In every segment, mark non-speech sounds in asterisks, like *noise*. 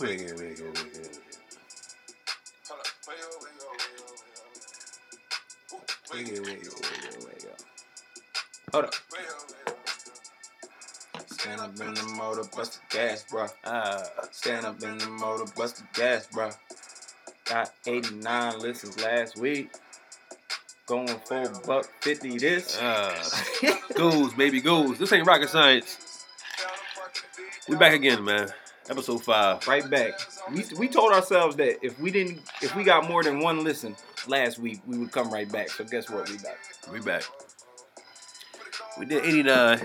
Wait, wait, wait, wait, wait, wait. Wait, wait, wait, wait, wait, wait, wait. Hold up. Stand up in the motor, bust the gas, bro. Uh, stand up in the motor, bust the gas, bro. Got 89 listens last week. Going for buck 50 this. Uh, goals, baby, goals. This ain't rocket science. We back again, man. Episode five. right back. We, we told ourselves that if we didn't, if we got more than one listen last week, we would come right back. So guess what? We back. We back. We did 89.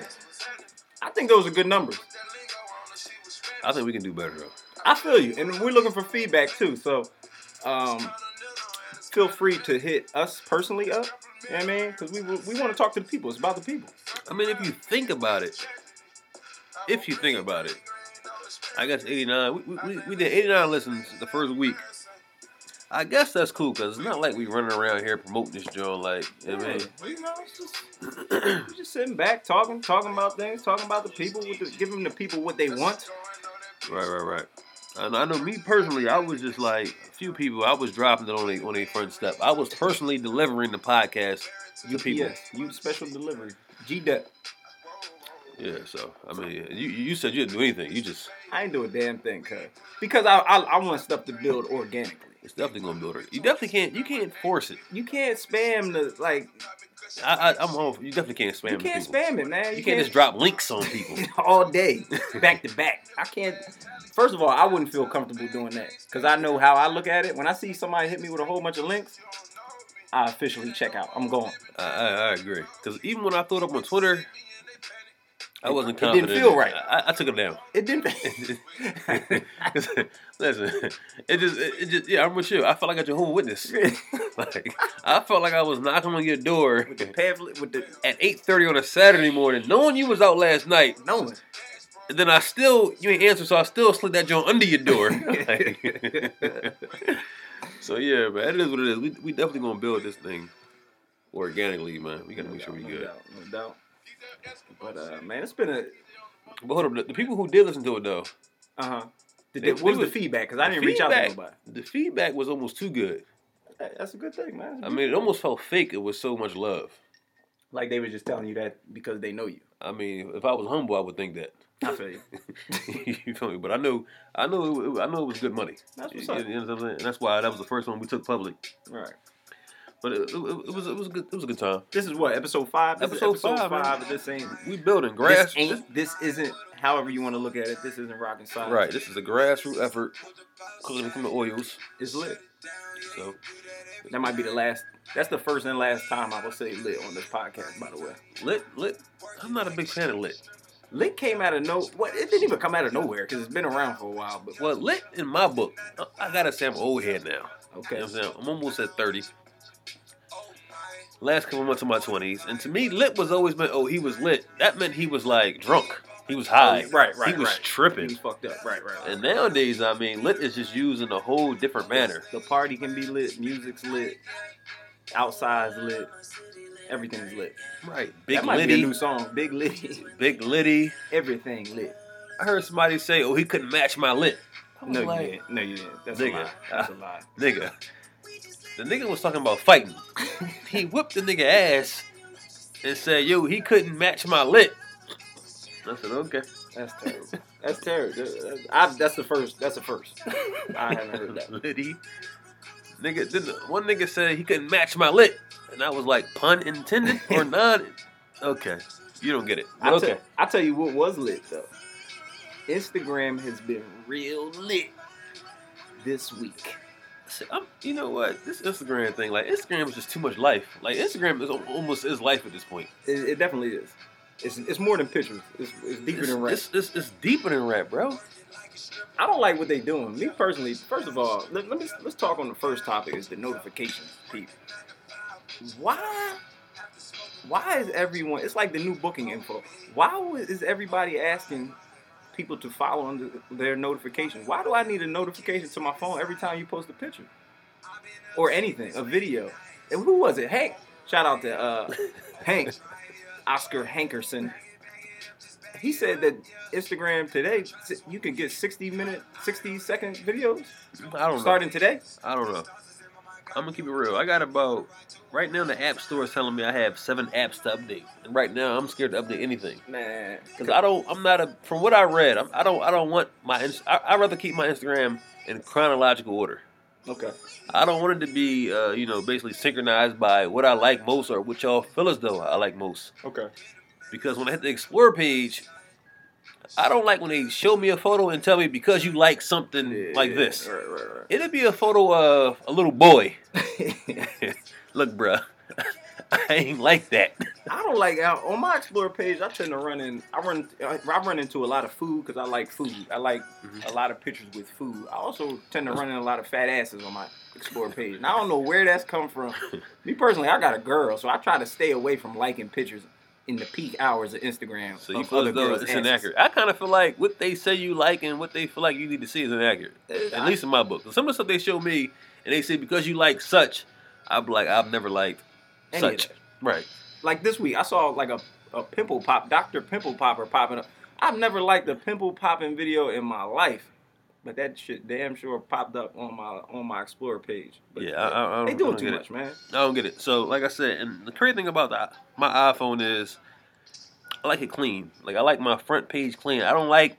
I think those are good numbers. I think we can do better though. I feel you, and we're looking for feedback too. So, um, feel free to hit us personally up. You know what I mean? Because we we want to talk to the people. It's about the people. I mean, if you think about it, if you think about it, I guess 89. We, we, we did 89 listens the first week. I guess that's cool because it's not like we running around here promoting this joint like, you know I mean? Well, you know, it's just, we're just sitting back, talking, talking about things, talking about the people, with the, giving the people what they want. Right, right, right. And I know me personally, I was just like a few people. I was dropping it on a on a front step. I was personally delivering the podcast You people. Yes, you special delivery. G Dep. Yeah. So I mean, you you said you didn't do anything. You just I ain't do a damn thing, cuz. Because I, I I want stuff to build organically. it's definitely gonna build it. You definitely can't. You can't force it. You can't spam the like. I, I I'm all. You definitely can't spam. You can't people. spam it, man. You can't just drop links on people. *laughs* all day, back to back. I can't. First of all, I wouldn't feel comfortable doing that because I know how I look at it. When I see somebody hit me with a whole bunch of links, I officially check out. I'm going. I, I, I agree. Because even when I threw it up on Twitter, I wasn't It didn't feel right. I, I took him down. It didn't. *laughs* *laughs* Listen, it just, it, it just, yeah, I'm with you. I felt like a Jehovah's Witness. *laughs* like, I felt like I was knocking on your door with the pamphlet, with the at 8:30 on a Saturday morning, knowing you was out last night. knowing. And then I still, you ain't answer, so I still slid that joint under your door. Like- so yeah, man, it is what it is. We, we definitely gonna build this thing organically, man. We gotta make sure we no good. Doubt, no doubt. But uh, man, it's been a But hold up, the, the people who did listen to it though, uh huh. What was the feedback? Because I didn't reach out to feedback- nobody. the feedback was almost too good. Hey, That's a good thing, man. That's a I good mean, it almost felt fake. It was so much love. like they were just telling you that because they know you. I mean, if I was humble, I would think that. I feel you. *laughs* you feel me? But I know, I know, it, I know it was good money. That's what's You- up. you know what I'm saying? And that's why that was the first one we took public. Right. But it, it, it was, it was a good, it was a good time. This is what episode five. This is Episode episode five, five. This ain't We building grass. This ain't. This isn't. However you want to look at it. This isn't rocket science. right. This is a grassroots effort, cooking from the oils. It's lit. So That might be the last. That's the first and last time I will say lit on this podcast. By the way, lit, lit. I'm not a big fan of lit. lit came out of no. What? It didn't even come out of nowhere because it's been around for a while. But Well, lit in my book, I- I gotta say I'm old head now. okay. You know what I'm? I'm almost at 30. Last couple months of my 20s. And to me, lit was always meant, oh, he was lit. That meant he was like drunk. He was oh, high. Oh, right, right, He was right. tripping. He was fucked up. Right, right. right. And nowadays, I mean, lit is just used in a whole different manner. The party can be lit. Music's lit. Outside's lit. Everything's lit. Right. Big that might be a new song. Big Liddy. *laughs* Big Liddy. Everything lit. I heard somebody say, oh, he couldn't match my lit. No, you didn't. No, you didn't. That's Nigga. a lie. That's a lie. *laughs* nigga. The nigga was talking about fighting. *laughs* he whipped the nigga ass and said, yo, he couldn't match my lit. I said, okay. That's terrible. That's terrible. That's, I, that's the first. That's the first. I haven't heard that. *laughs* Liddy. Nigga, then one nigga said he couldn't match my lit. And I was like, pun intended or *laughs* not? Okay. You don't get it. I okay. tell, I tell you what was lit though. Instagram has been real lit this week. I'm, you know what? This Instagram thing, like Instagram is just too much life. Like Instagram is almost is life at this point. It, it definitely is. It's, it's more than pictures. It's, it's deeper It's, than rap. it's, it's, it's deeper than rap, bro. I don't like what they doing. Me personally, first of all, let, let me let's talk on the first topic is the notifications, people. Why? Why is everyone? It's like the new booking info. Why is everybody asking people to follow under their notifications? Why do I need a notification to my phone every time you post a picture or anything, a video? And who was it? Hank. Shout out to uh, *laughs* Hank, Oscar Hankerson. he said that Instagram today you can get 60 minute, 60 second videos I don't know. starting today. I don't know. I'm gonna keep it real. I got about right now. The app store is telling me I have seven apps to update, and right now I'm scared to update anything Man, because I don't. I'm not a. From what I read, I'm, I don't. I don't want my. I I rather keep my Instagram in chronological order. okay. I don't want it to be, uh, you know, basically synchronized by what I like most or what y'all feel as though I like most. Okay. Because when I hit the explore page, I don't like when they show me a photo and tell me because you like something like this. Right, right, It'd be a photo of a little boy. *laughs* *laughs* Look, bruh, *laughs* I ain't like that. I don't like on my explore page. I tend to run in. I run. I run into a lot of food because I like food. I like Mhm. a lot of pictures with food. I also tend to run in a lot of fat asses on my explore page. And I don't know where that's come from. Me personally, I got a girl, so I try to stay away from liking pictures in the peak hours of Instagram. So you feel other though girls' it's asses. inaccurate. I kind of feel like what they say you like and what they feel like you need to see is inaccurate. Uh, At least in my book. Some of the stuff they show me and they say because you like such, I'm like I've never liked such. Right. like this week, I saw like a, a pimple pop, Doctor Pimple Popper popping up. I've never liked a pimple popping video in my life, but that shit damn sure popped up on my on my Explorer page. But Yeah, I- I- they don't- I doing too get it. much, man. I don't get it. So, like I said, and the crazy thing about the, my iPhone is, I like it clean. Like I like my front page clean. I don't like,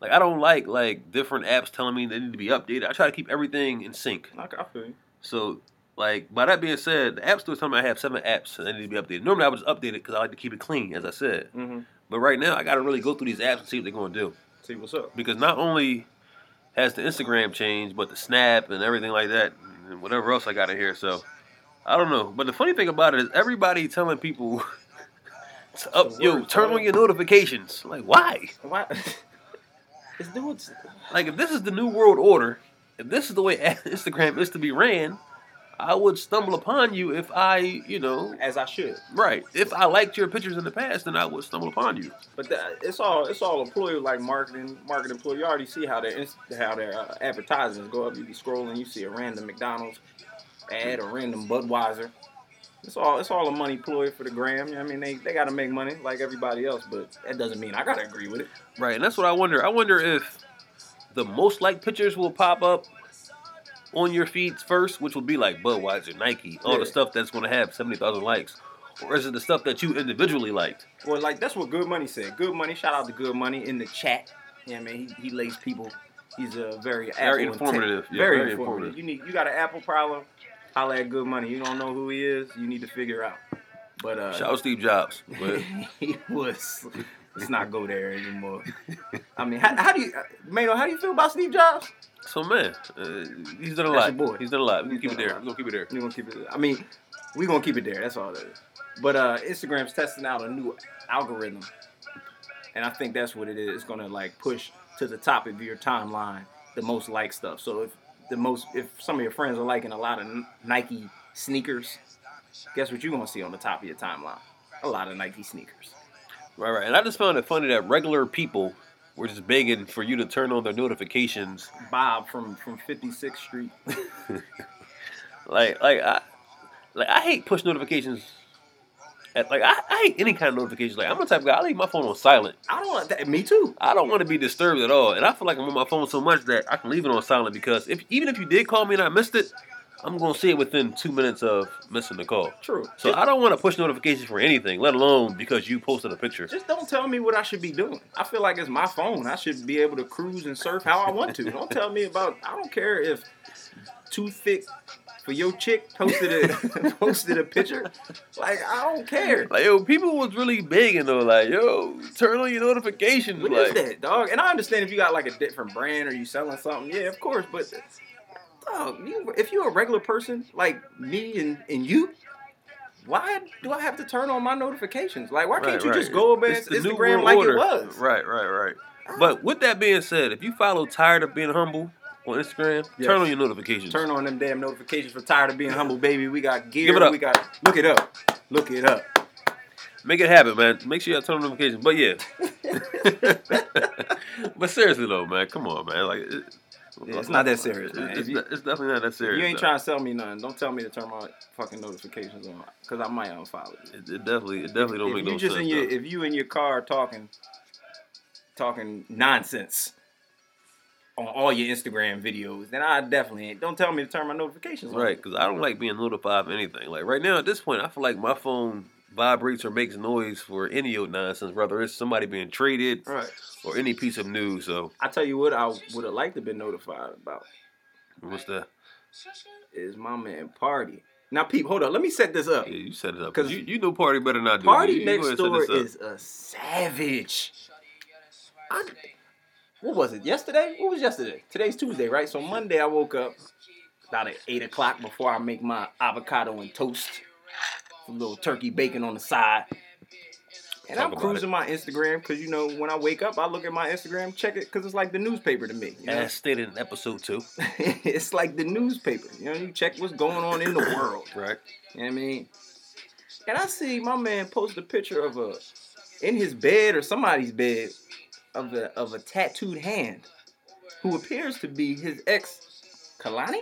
like I don't like like different apps telling me they need to be updated. I try to keep everything in sync. I, I feel you. So, like by that being said, the App Store telling me I have seven apps they need to be updated. Normally, I would just update it because I like to keep it clean, as I said. Mm-hmm. But right now, I got to really go through these apps and see what they're going to do See what's up. because not only has the Instagram changed, but the Snap and everything like that, and whatever else I got in here. So I don't know. But the funny thing about it is everybody telling people *laughs* to up, yo, turn on your notifications. Like why? Why? *laughs* it's doing. Like if this is the new world order, if this is the way *laughs* Instagram is to be ran, I would stumble upon you if I, you know, As I should, right. If I liked your pictures in the past, then I would stumble upon you. but that, it's all it's all employee like marketing marketing employee. You already see how their how their uh, advertisements go up. You be scrolling, you see a random McDonald's ad or random Budweiser. It's all it's all a money ploy for the gram. You know what I mean, they they got to make money like everybody else, but that doesn't mean I gotta agree with it. Right, and that's what I wonder. I wonder if the most liked pictures will pop up on your feeds first, which will be like Budweiser, Nike, all Yeah. the stuff that's going to have 70,000 likes. Or is it the stuff that you individually liked? Well, like that's what Good Money said. Good Money, shout out to Good Money in the chat. Yeah, man, he, he lays people. He's a very Very informative. Yeah, very, very informative. informative. You need you got an Apple problem, holla at Good Money. You don't know who he is, you need to figure out. But uh, Shout out Steve Jobs. But *laughs* he was. Let's not go there anymore. *laughs* I mean, how, how do you, Mano? How do you feel about Steve Jobs? so man, uh, he's done a lot. boy. He's done a lot. We can keep it there. We're gonna keep it there. We gonna keep it. I mean, we gonna keep it there. That's all that is. But uh, Instagram's testing out a new algorithm, and I think that's what it is. It's gonna like push to the top of your timeline the most like stuff. So if the most, if some of your friends are liking a lot of Nike sneakers, guess what you're gonna see on the top of your timeline? A lot of Nike sneakers. Right, right. And I just found it funny that regular people were just begging for you to turn on their notifications. Bob from from 56th Street. *laughs* Like, like I, like I hate push notifications. At, like I, I hate any kind of notifications. Like I'm the type of guy. I leave my phone on silent. I don't want that. Me too. I don't want to be disturbed at all, and I feel like I'm on my phone so much that I can leave it on silent because if even if you did call me and I missed it, I'm gonna see it within two minutes of missing the call. True. So just, I don't want to push notifications for anything, let alone because you posted a picture. just don't tell me what I should be doing. I feel like it's my phone. I should be able to cruise and surf how I want to. Don't tell me about. I don't care if too thick for your chick posted a *laughs* posted a picture. Like I don't care. Like yo, people was really begging though, like yo, turn on your notifications. What is like, that, dog? And I understand if you got like a different brand or you selling something, yeah, of course. But dog, you, if you're a regular person like me and, and you, why do I have to turn on my notifications? Like, why can't Right, you right. just go over It's new Instagram like order. it was? Right, right, right. But with that being said, if you follow Tired of Being Humble on Instagram, Yes. turn on your notifications. Turn on them damn notifications for tired of being humble, baby. We got gear. Give it up. We got look it up. Look it up. Make it happen, man. Make sure you turn on notifications. But yeah. *laughs* *laughs* but seriously though, man, come on, man. Like, it- Yeah, it's not that serious, man. It's, you- it's definitely not that serious. you ain't though. trying to sell me nothing, don't tell me to turn my fucking notifications on because I might unfollow you. It, it definitely, it definitely don't if make you no just sense. in your though. if you in your car talking talking nonsense on all your Instagram videos, then I definitely ain't. Don't tell me to turn my notifications on. Right, because I don't like being notified of anything. Like right now, at this point, I feel like my phone vibrates or makes noise for any old nonsense, whether it's somebody being traded Right. or any piece of news. So I tell you what, I would have liked to been notified about what's that? is my man Party. Now, peep, hold on. Let me set this up. Yeah, you set it up. Cause you, you know party better I do. Party You- next door set this up. is a savage. I, what was it? Yesterday? What was yesterday? Today's Tuesday, right? So Monday I woke up about at eight o'clock before I make my avocado and toast, a little turkey bacon on the side. And Talk I'm cruising my Instagram because you know when I wake up I look at my Instagram, check it because it's like the newspaper to me. You know? As stated in episode two. *laughs* it's like the newspaper. You know, you check what's going on in the world. Right. You know what I mean? And I see my man post a picture of a in his bed or somebody's bed of a of a tattooed hand who appears to be his ex Kehlani?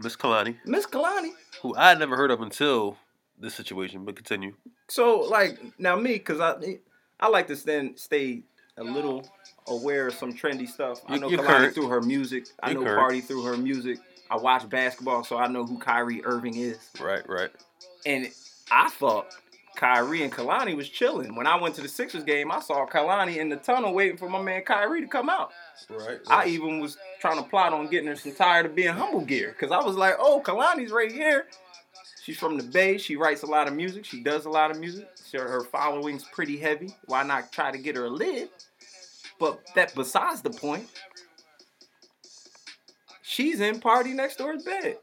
Miss Kehlani, Miss Kehlani. Who I had never heard of until this situation, but continue. So like now me, cause I I like to stand stay a little aware of some trendy stuff. I know you're Kehlani through her music. I know current. Party through her music. I watch basketball, so I know who Kyrie Irving is. Right, right. And I thought Kyrie and Kehlani was chilling. When I went to the Sixers game, I saw Kehlani in the tunnel waiting for my man Kyrie to come out. Right. I even was trying to plot on getting her some tired of being humble gear. Cause I was like, oh, Kehlani's right here. She's from the Bay. She writes a lot of music. She does a lot of music. So her following's pretty heavy. Why not try to get her a lid? But that besides the point. She's in party next door's bed.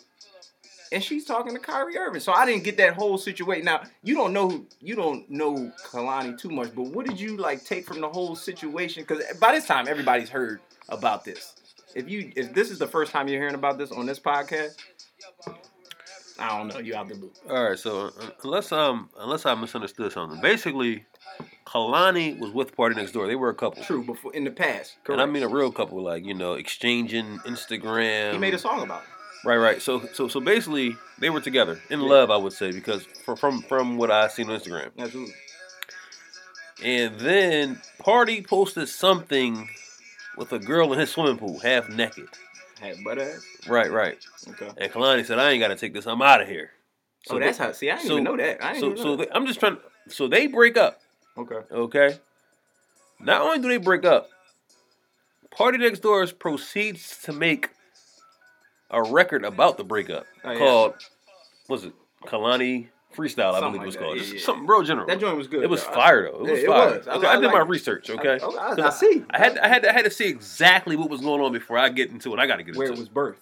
And she's talking to Kyrie Irving. So I didn't get that whole situation. Now, you don't know you don't know Kehlani too much, but what did you like take from the whole situation? Because by this time everybody's heard about this. If you if this is the first time you're hearing about this on this podcast, I don't know, you out the loop. All right, so uh, unless um unless I misunderstood something, basically, Kehlani was with Party Next Door. They were a couple, True, before in the past. Correct. and I mean a real couple, like you know, exchanging Instagram. he made a song about it. Right, right. So, so, so basically, they were together in Yeah. love, I would say, because for, from from what I seen on Instagram, Absolutely. and then Party posted something with a girl in his swimming pool, half naked. Had butt ass. Right, right. Okay. And Kehlani said, "I ain't got to take this. I'm out of here." oh, that's how. See, I didn't so- even know that. I didn't So, know so that. they, I'm just trying. So they break up. okay. Okay. Not only do they break up, Party Next Doors proceeds to make a record about the breakup Oh, yeah. called, was it Kehlani Freestyle? I Something believe it was like called. yeah, yeah. Something real general. That joint was good. It was though. Fire though. It Yeah, was it fire. was. I- Okay, I I, did my research. Okay, I, I, I see. I had I had I had to see exactly what was going on before I get into it. I got to get into. where into it was birthed.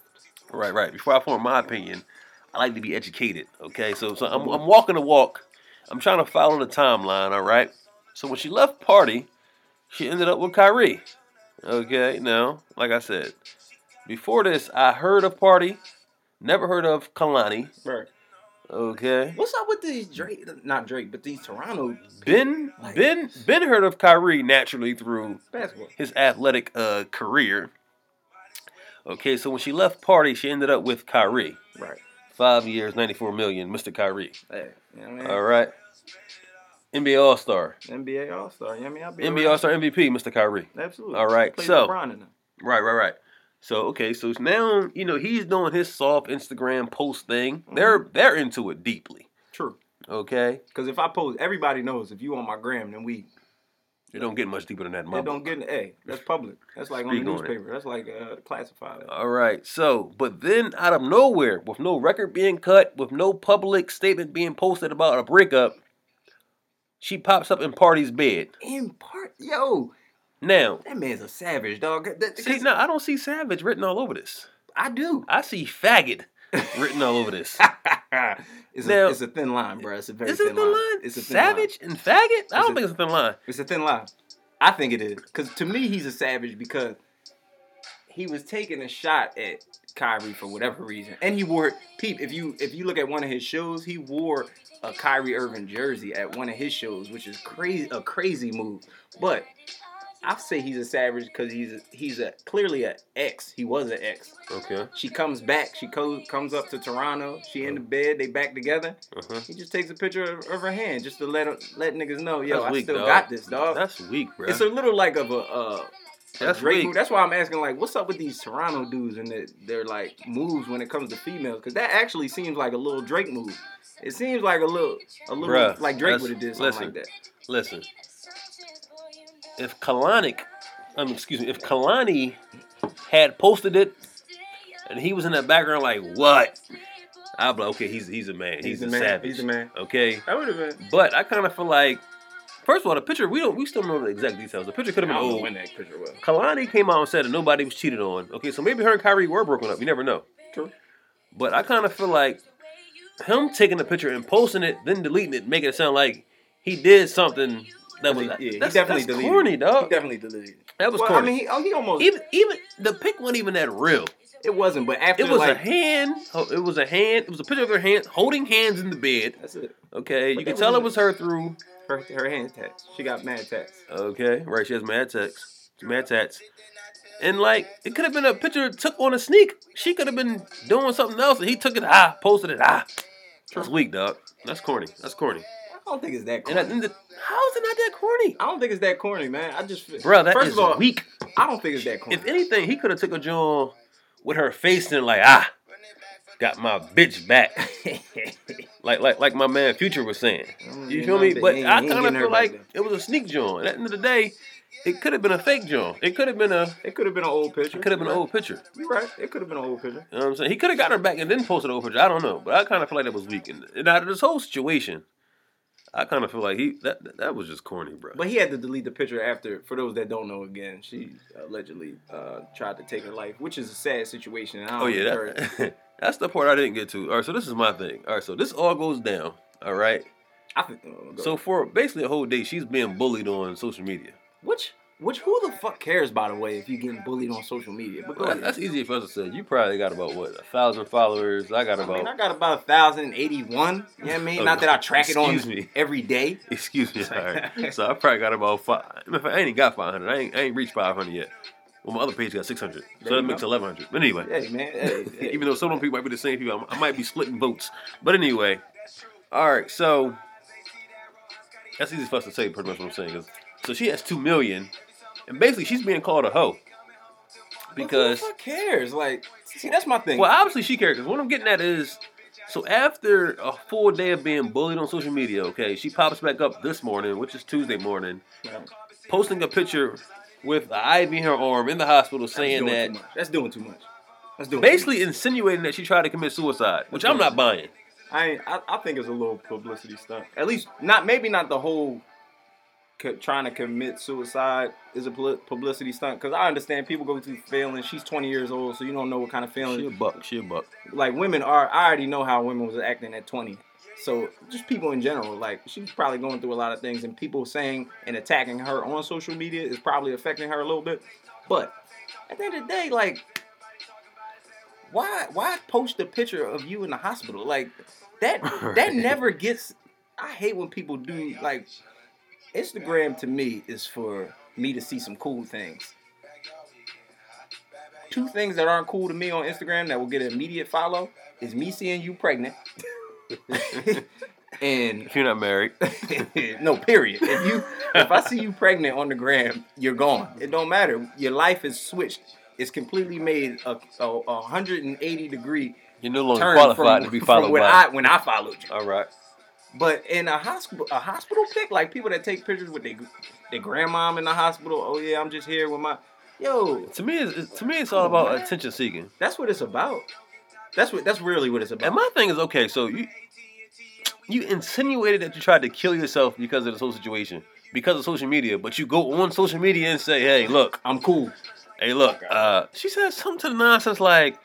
Right, right. Before I form my opinion, I like to be educated. Okay, so so I'm, mm-hmm. I'm walking the walk. I'm trying to follow the timeline. All right. So when she left party, she ended up with Kyrie. Okay. Now, like I said, before this, I heard of party, never heard of Kehlani. Right. Okay. What's up with these Drake? Not Drake, but these Toronto Ben Like- Ben Ben heard of Kyrie naturally through basketball. his athletic uh, career. Okay, so when she left party, she ended up with Kyrie. Right. Five years, 94 million, Mr. Kyrie. Hey, you know what I mean? All right. NBA All Star. NBA All Star. You know I mean? I'll be NBA. All Star MVP, Mr. Kyrie. Absolutely. All right, so- LeBron in them. Right, right, right. So okay, so now you know he's doing his soft Instagram post thing. They're they're into it deeply. True. Okay, Because if I post, everybody knows if you on my gram, then we it don't get much deeper than that. it don't get an A. That's public. That's like on Speak the on it. newspaper. That's like uh, classified. All right. So, but then out of nowhere, with no record being cut, with no public statement being posted about a breakup, she pops up in Party's bed. In part, yo, Now, that man's a savage, dog. That- see, no, I don't see Savage written all over this. I do. I see faggot written all over this. *laughs* it's, Now- a, it's a thin line, bro. It's a very Is it a thin thin line. line? It's a thin line. Savage and faggot? I don't a- think it's a thin line. It's a thin line. I think it is. Because to me, he's a savage because he was taking a shot at Kyrie for whatever reason. And he wore peep, if you if you look at one of his shows, he wore a Kyrie Irving jersey at one of his shows, which is crazy a crazy move. But I say he's a savage because he's a, he's a clearly an ex. He was an ex. Okay. She comes back. She co- comes up to Toronto. She in the bed. They back together. Uh-huh. He just takes a picture of, of her hand just to let let niggas know, yo, That's I weak, still dog. got this, dog. That's weak, bro. it's a little like of a. Uh, That's Drake weak. That's why I'm asking, like, what's up with these Toronto dudes and their, their like moves when it comes to females? Because that actually seems like a little Drake move. It seems like a little, a little Bruh, like Drake would have did something listen. like that. Listen, if Kalanick, um, excuse me, if Kehlani had posted it and he was in the background like, what? I'd be like, okay, he's he's a man. He's, the a man. savage. He's the man. Okay, That would have been. but I kind of feel like, first of all, the picture we don't we still don't know the exact details. The picture could have been old. when that picture was. Kehlani came out and said that nobody was cheated on. Okay, so maybe her and Kyrie were broken up. You never know. True. But I kind of feel like him taking the picture and posting it, then deleting it, making it sound like he did something that was yeah, he definitely deleted. corny, dog. He definitely deleted. that was Well, corny. I mean, he, oh, he almost. even even the pic wasn't even that real. it wasn't, but after It was like, a hand. It was a hand. It was a picture of her hand holding hands in the bed. that's it. Okay, But you can tell it was- was her through. Her her hands tats. She got mad tats. Okay, right. She has mad tats. Mad tats. And like, it could have been a picture took on a sneak. She could have been doing something else, and he took it. Ah, posted it. Ah, that's weak, dog. That's corny. That's corny. I don't think it's that And corny. at the how is it not that corny, I don't think it's that corny, man. I just bro? That first is of all, weak. I don't think it's that corny. If anything, he could have took a joint with her face and like, ah, got my bitch back. *laughs* Like like like my man Future was saying. You Yeah, feel me? But I kind of feel like it was a sneak joint. At the end of the day, it could have been a fake joint. It could have been a it could have been an old picture. it could have been an old picture. right. You're right. It could have been an old picture. You know what I'm saying? He could have got her back and then posted an old picture. I don't know, but I kind of feel like that was weak. And out of this whole situation, I kind of feel like he that that- was just corny, bro. But he had to delete the picture after. For those that don't know, again, she allegedly uh, tried to take her life, which is a sad situation. And I don't Oh yeah, that, *laughs* that's the part I didn't get to. All right, so this is my thing. All right, so this all goes down. All right. I think. oh. So for basically a whole day, she's being bullied on social media. which which who the fuck cares? By the way, if you're getting bullied on social media, but go Well, ahead. that's easy for us to say. You probably got about what a thousand followers. I got about. I mean, I got about a thousand eighty one. You know what I mean? Oh, Not that I track it on me. every day. *laughs* Excuse me. All right. *laughs* So I probably got about five. I, mean, I ain't got five hundred. I ain't, I ain't reached five hundred yet. Well, my other page got six hundred. There So that makes eleven hundred. But anyway, Hey man, hey, *laughs* hey. even though some of them people might be the same people, I might be splitting votes. But anyway, all right. So that's easy for us to say. Pretty much what I'm saying is, so she has two million, and basically she's being called a hoe because. who cares? Like, see, that's my thing. Well, obviously she cares. 'cause what I'm getting at is, so after a full day of being bullied on social media, okay, she pops back up this morning, which is Tuesday morning, posting a picture with the IV in her arm in the hospital, saying doing that much. that's doing too much. That's doing too basically insinuating that she tried to commit suicide, which I'm not buying. I, I I think it's a little publicity stunt. At least not maybe not the whole co- trying to commit suicide is a publicity stunt because I understand people go through feelings. She's 20 years old, so you don't know what kind of feelings. She a buck. She a buck. Like women are. I already know how women was acting at 20. So just people in general, like she's probably going through a lot of things, and people saying and attacking her on social media is probably affecting her a little bit. But at the end of the day, like, why why post a picture of you in the hospital? Like that *laughs* that never gets. I hate when people do like Instagram. To me, is for me to see some cool things. Two things that aren't cool to me on Instagram that will get an immediate follow is me seeing you pregnant. *laughs* and If you're not married, *laughs* no, period. If you if I see you pregnant on the gram, you're gone. It don't matter. Your life is switched. It's completely made a, a, a 180 degree you're no longer turn qualified from, to be *laughs* from followed when by. I when I followed you. All right. But in a hospital, a hospital pic, like people that take pictures with their their grandmom in the hospital. Oh yeah, I'm just here with my yo. To me, it's, to me, it's all about attention seeking. That's what it's about. That's what. That's really what it's about. And my thing is okay. So you you insinuated that you tried to kill yourself because of this whole situation, because of social media. But you go on social media and say, "Hey, look, I'm cool. hey, look." Uh, she said something to the nonsense like,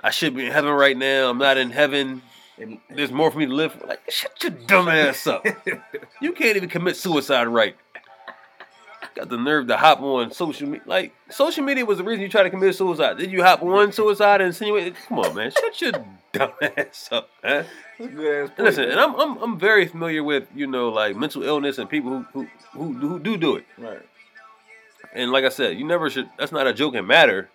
"I should be in heaven right now. I'm not in heaven. And- There's more for me to live." for." Like, shut your dumb ass up. *laughs* You can't even commit suicide right. Got the nerve to hop on social media. Like, social media was the reason you tried to commit suicide. Did you hop on suicide and insinuate? Come on, man. Shut your dumb *laughs* ass up, man. That's a good ass point, Listen, man. and I'm, I'm I'm very familiar with you know like mental illness and people who who who, who do do it. right. And like I said, you never should. That's not a joking matter.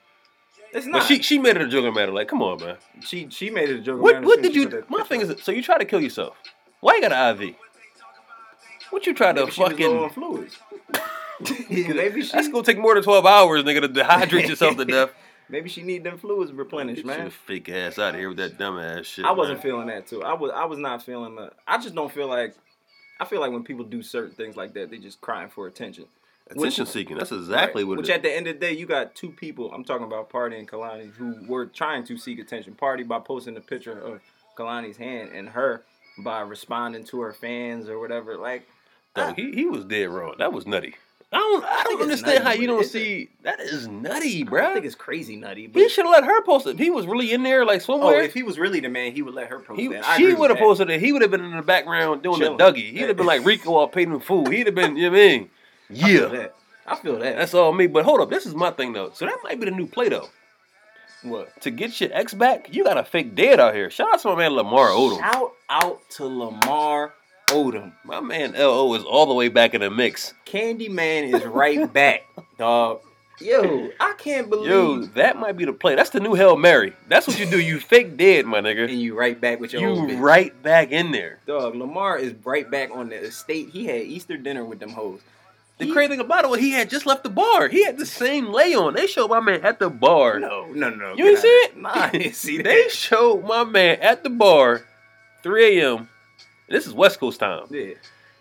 It's not. But she she made it a joking matter. Like, come on, man. she she made it a joke. What around what did you? put that My thing is, so you try to kill yourself. Why you got an IV? What you try to Maybe she was low on fucking? fluids. *laughs* *laughs* maybe she That's gonna take more than twelve hours, nigga, to dehydrate yourself to death. *laughs* maybe she need them fluids Get replenished, your man. fake ass out of here with that dumb ass shit. I wasn't man. feeling that too. I was I was not feeling that. I just don't feel like I feel like when people do certain things like that, they just crying for attention. Attention seeking. That's exactly Right. what Which it is. at the end of the day, you got two people. I'm talking about Party and Kehlani who were trying to seek attention. Party by posting a picture of Kehlani's hand, and her by responding to her fans or whatever. Like, Dog, he, he was dead wrong. That was nutty. I don't I think don't understand nutty, how you don't see that is nutty, bro. I think it's crazy nutty. He But should have let her post it. He was really in there, like oh, if he was really the man, he would let her post he, that. I she would have posted it. He would have been in the background doing Chilling. the Dougie. He'd have been like *laughs* Rico all paid him food. He'd have been, you know what I mean? Yeah. I feel that. That's all me. But hold up, this is my thing though. So that might be the new play though. what. To get your ex back, you got a fake dead out here. Shout out to my man Lamar Odom. Shout out to Lamar Odom. My man LO is all the way back in the mix. Candyman is right back, *laughs* dog. Yo, I can't believe Yo, that might be the play. That's the new Hail Mary. That's what you do. You fake dead, my nigga. and you right back with your You right back in there. Dog, Lamar is right back on the estate. He had Easter dinner with them hoes. The He- crazy thing about it was he had just left the bar. He had the same lay on. They showed my man at the bar. No, no, no. You ain't see it? Nah, I didn't *laughs* see that. They showed my man at the bar, 3 a.m. This is West Coast time. yeah.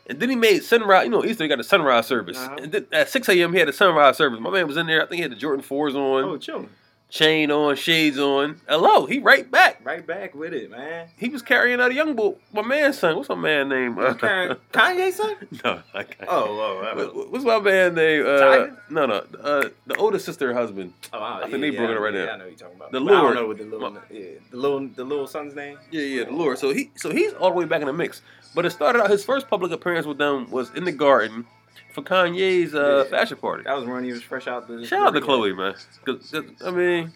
And then he made sunrise. You know, Easter he got the sunrise service. Uh-huh. And then at 6 a.m. he had the sunrise service. My man was in there. I think he had the Jordan 4s on, Oh, chilling. Chain on, shades on. Hello, he right back. Right back with it, man. He was carrying out a young boy. My man's son. What's my man name? Kanye, *laughs* Kanye son? *laughs* no, I can't. Oh, oh, was- What- What's my man name? Uh, no, no. Uh, the older sister husband. oh, I, I think they broke it right yeah, now. I know what you're talking about. The But I don't know what the little, yeah, the little, the little son's name. Yeah, yeah, the Lord. So he, so he's all the way back in the mix. But it started out. His first public appearance with them was in the garden for Kanye's uh, Yeah. fashion party. That was when he was fresh out the. Shout out to Khloé, man. 'Cause, 'cause, I mean,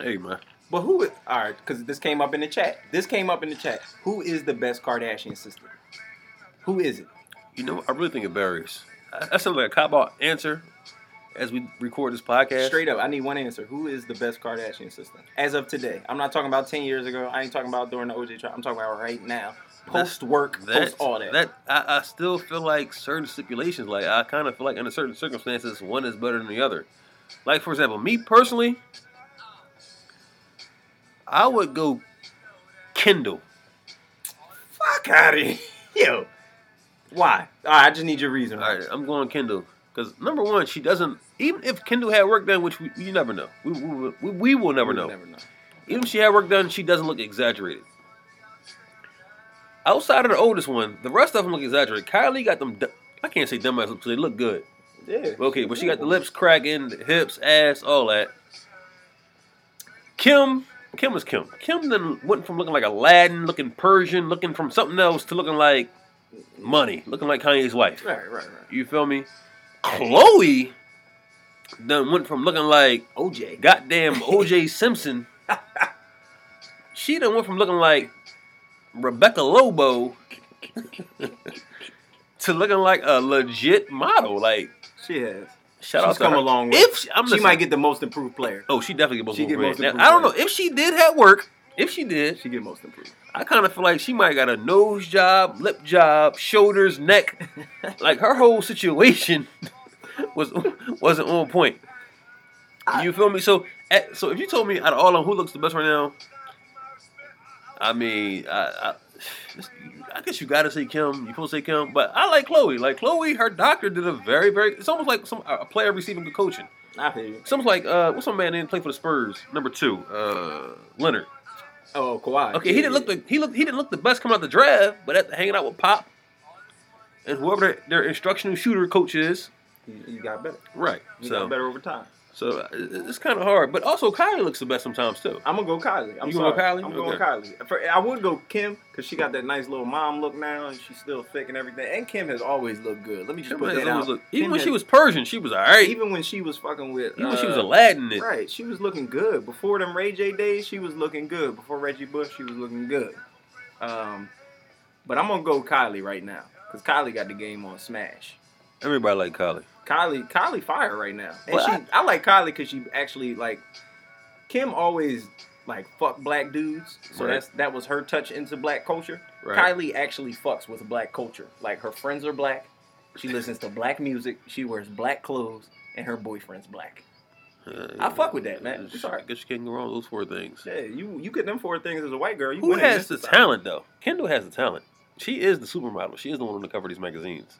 hey, man. But who? Is, all right, because this came up in the chat. This came up in the chat. Who is the best Kardashian sister? Who is it? You know, I really think it varies. That sounds like a cop out answer as we record this podcast. Straight up, I need one answer. Who is the best Kardashian sister as of today? I'm not talking about ten years ago. I ain't talking about during the OJ trial. I'm talking about right now. Post work, That, post all that. that I, I still feel like certain stipulations, like I kind of feel like under certain circumstances, one is better than the other. Like for example, me personally, I would go Kendall. Fuck out of here, yo. Why? Right, I just need your reason. All right, I'm going Kendall because number one, she doesn't. Even if Kendall had work done, which we, you never know, we, we, we, we will never We'll know. Never know. Even if she had work done, she doesn't look exaggerated. Outside of the oldest one, the rest of them look exaggerated. Kylie got them. I can't say dumb ass lips. They look good. Yeah. Okay, but she got the lips cracking, the hips, ass, all that. Kim, Kim was Kim. Kim then went from looking like Aladdin, looking Persian, looking from something else to looking like money, looking like Kanye's wife. Right, right, right. You feel me? Khloé then went from looking like OJ. goddamn OJ Simpson. *laughs* she then went from looking like Rebecca Lobo to looking like a legit model. Like, She has. shout She's out to come her. a long way. If she, I'm she might get the most improved player. Oh, she definitely get most She get improved. Now, I don't know if she did have work. If she did, She get most improved. I kind of feel like she might got a nose job, lip job, shoulders, neck. *laughs* like her whole situation *laughs* was wasn't on point. You feel me? So, at, so if you told me out of all of them who looks the best right now, I mean, I, I, I guess you gotta say Kim. You supposed to say Kim, but I like Khloé. Like Khloé, her doctor did a very, very. It's almost like some a player receiving good coaching. I feel you. Something like uh, what's some man didn't play for the Spurs? Number two, uh, Leonard. Oh, Kawhi. Okay, he didn't look the he looked he didn't look the best coming out the draft, but at hanging out with Pop and whoever their, their instructional shooter coach is, He, he got better. right? He So got better over time. So uh, it's kind of hard, but also Kylie looks the best sometimes too. I'm gonna go Kylie. I'm You gonna go Kylie? I'm going Okay. Kylie. For- I would go Kim because she got that nice little mom look now, and she's still thick and everything. And Kim has always looked good. Let me just Kim put that out. looked- even Kim when she was Persian, she was alright. Even, even when she was fucking with, Even when she was uh, Aladdin, it, right, she was looking good. Before them Ray J days, she was looking good. Before Reggie Bush, she was looking good. Um, but I'm gonna go Kylie right now because Kylie got the game on smash. everybody like Kylie. Kylie, Kylie fire right now. And Well, she, I- I, like Kylie because she actually like Kim always like fuck black dudes, so Right. that's that was her touch into black culture. Right. Kylie actually fucks with black culture. Like her friends are black, she listens to black music, she wears black clothes, and her boyfriend's black. Uh, I fuck with that, man. Sorry. guess you can't go wrong with those four things. Yeah, you you get them four things as a white girl. You Who has the talent though? Kendall has the talent. She is the supermodel. She is the one on the cover of these magazines.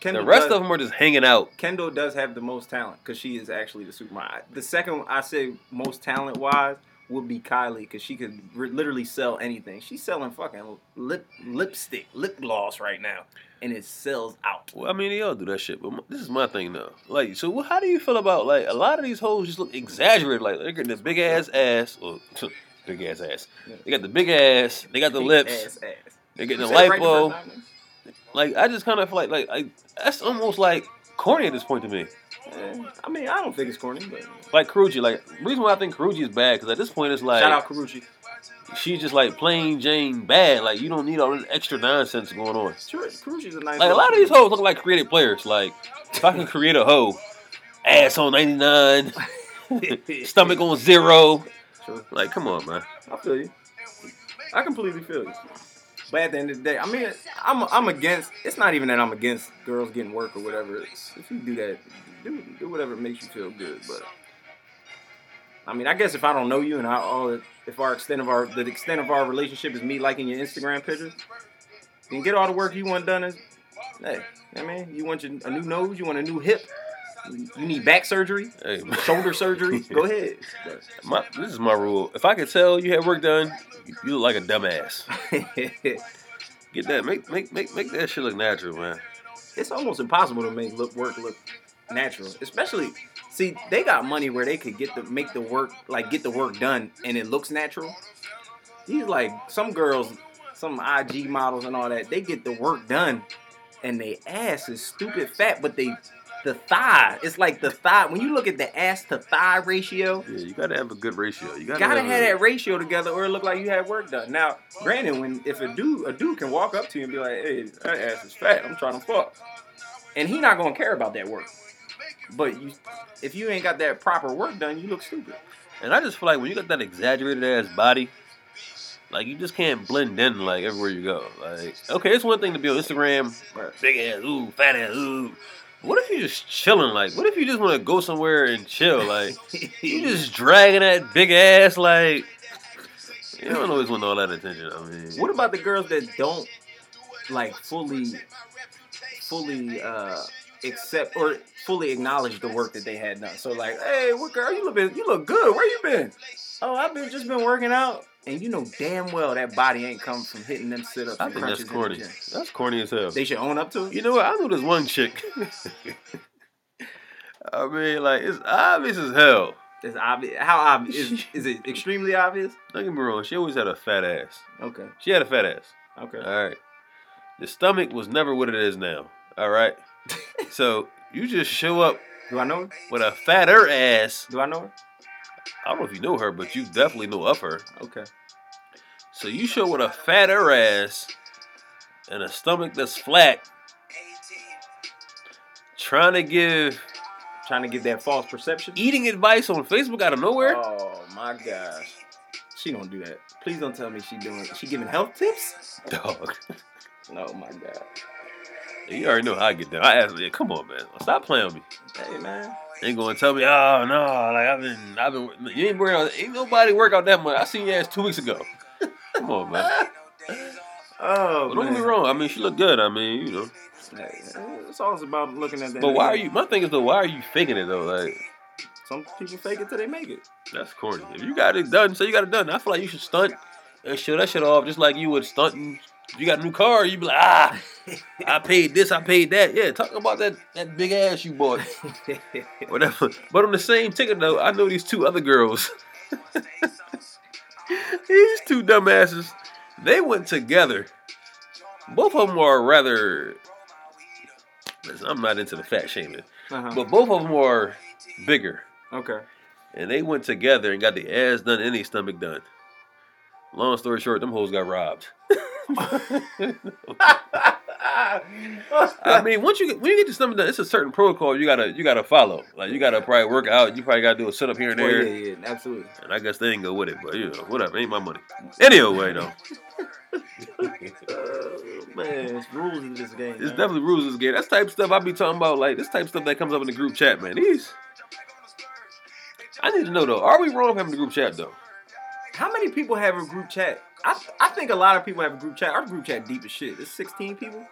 Kendall the rest does, of them are just hanging out. Kendall does have the most talent because she is actually the supermodel. The second I say most talent wise would be Kylie because she could r- literally sell anything. She's selling fucking lip lipstick, lip gloss right now, and it sells out. Well, I mean, they all do that shit, but m- this is my thing though. Like, so how do you feel about like a lot of these hoes just look exaggerated? Like they're getting the big ass ass, or *laughs* big ass ass. They got the big ass. They got the Big lips. ass, ass. They're getting the it right the lipo. Like I just kind of feel like like like that's almost like corny at this point to me. Eh, I mean, I don't think it's corny, but Like Karrueche, like reason why I think Karrueche is bad because at this point it's like shout out Karrueche. she's just like plain Jane bad. Like you don't need all this extra nonsense going on. Sure, Karrueche's a nice. Like a lot of these hoes look like creative players. Like if I can create a hoe, ass on ninety nine, *laughs* stomach on zero. Sure. Like come on, man. I feel you. I completely feel you. But at the end of the day, I mean, I'm I'm against. It's not even that I'm against girls getting work or whatever. If you do that, do do whatever makes you feel good. But I mean, I guess if I don't know you and I all if our extent of our the extent of our relationship is me liking your Instagram pictures, then get all the work you want done. Is hey, I mean, you want your, a new nose, you want a new hip, you need back surgery, Hey, *laughs* shoulder surgery. Go ahead. My, this is my rule. If I could tell you had work done, you look like a dumbass. *laughs* Get that, make make make make that shit look natural, man. it's almost impossible to make look work look natural. Especially, see, they got money where they could get the make the work like get the work done and it looks natural. These like some girls, some IG models and all that, they get the work done and they ass is stupid fat, but they the thigh, it's like the thigh. When you look at the ass to thigh ratio, Yeah, you gotta have a good ratio. You gotta, gotta have have a- that ratio together, or it look like you had work done. Now, granted, when if a dude a dude can walk up to you and be like, "Hey, that ass is fat. I'm trying to fuck," and he not gonna care about that work. But you, if you ain't got that proper work done, you look stupid. And I just feel like when you got that exaggerated ass body, like you just can't blend in like everywhere you go. Like, okay, it's one thing to be on Instagram, big ass, ooh, fat ass, ooh. What if you just chilling? Like, what if you just want to go somewhere and chill? Like, you *laughs* just dragging that big ass, like, you don't always want all that attention. I mean, What about the girls that don't like fully, fully uh accept or fully acknowledge the work that they had done? So like, hey, what girl? You look you look good. Where you been? Oh, I've been just been working out. And you know damn well that body ain't come from hitting them sit ups. I and think that's crunches in the corny. That's corny as hell. They should own up to it. You know what? I know this one chick. *laughs* I mean, like, it's obvious as hell. It's obvious. How obvious is, *laughs* is it? Extremely obvious. Don't get me wrong. She always had a fat ass. Okay. She had a fat ass. Okay. All right. The stomach was never what it is now. All right. *laughs* so you just show up Do I know her? with a fatter ass. Do I know her? I don't know if you know her, but you definitely know of her. Okay. So you show with a fatter ass and a stomach that's flat, trying to give Trying to get that false perception. eating advice on Facebook out of nowhere. Oh my gosh. She don't do that. Please don't tell me she doing. She giving health tips? Dog. Oh my god. You already know how I get down. I asked, yeah, come on, man. Stop playing with me. Hey man. Ain't gonna tell me, oh no, like I've been, I've been. You ain't working out. Ain't nobody work out that much. I seen your ass two weeks ago. Come on, man. *laughs* Oh But don't man. get me wrong. I mean, she looked good. I mean, you know. It's always about looking at that. But why are you? My thing is though, why are you faking it though? Like Some people fake it till they make it. that's corny. If you got it done, say you got it done. I feel like you should stunt and show that shit off, just like you would stunt. If you got a new car, you be like, ah, I *laughs* paid this, I paid that. Yeah, talk about that that big ass you bought, *laughs* whatever. But on the same ticket though, I know these two other girls. *laughs* these two dumbasses, they went together. Both of them are rather. Listen, I'm not into the fat shaming, uh-huh. but both of them are bigger, Okay. and they went together and got the ass done and the stomach done. Long story short, them hoes got robbed. I mean, once you get when you get to something that it's a certain protocol you gotta you gotta follow. Like you gotta probably work out. You probably gotta do a sit up here and Oh, there. yeah, yeah, absolutely. And I guess they ain't go with it, but you know, whatever. Ain't my money. Anyway, though, *laughs* man, it's rules in this game. it's man. definitely rules in this game. That's type of stuff I be talking about. Like this type of stuff that comes up in the group chat, man. These. I need to know though. Are we wrong having a group chat though? How many people have a group chat? I, I think a lot of people have a group chat. Our group chat deep as shit. It's 16 people.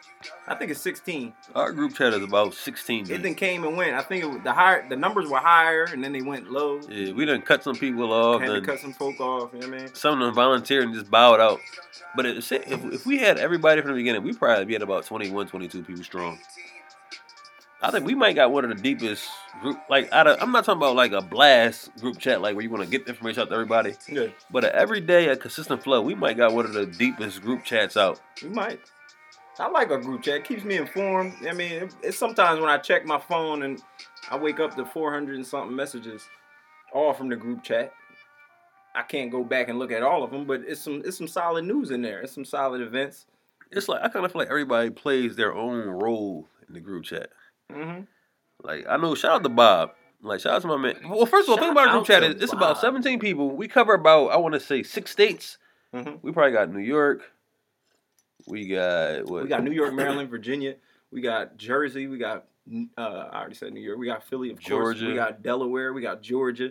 I think it's 16. Our group chat is about sixteen. It then came and went. I think it was, the higher the numbers were higher, and then they went low. Yeah, we done cut some people off. Had to cut some folk off. You know what I mean? Some of them volunteered and just bowed out. But if, if, if we had everybody from the beginning, we probably be at about 21, 22 people strong. I think we might got one of the deepest group. Like, out of, I'm not talking about like a blast group chat, like where you want to get the information out to everybody. Yeah, But a everyday, a consistent flow, we might got one of the deepest group chats out. we might. I like our group chat. It keeps me informed. I mean, it's sometimes when I check my phone and I wake up to 400 and something messages, all from the group chat. I can't go back and look at all of them, but it's some it's some solid news in there. It's some solid events. It's like I kind of feel like everybody plays their own role in the group chat. Mm-hmm. Like I know, shout out to Bob. Like shout out to my man. Well, first of all, think about our group out chat. to Is it's about 17 people. We cover about I want to say six states. Mm-hmm. We probably got New York. We got what? We got New York, Maryland, Virginia. We got Jersey. We got uh, I already said New York. We got Philly, of course. Georgia. We got Delaware. We got Georgia.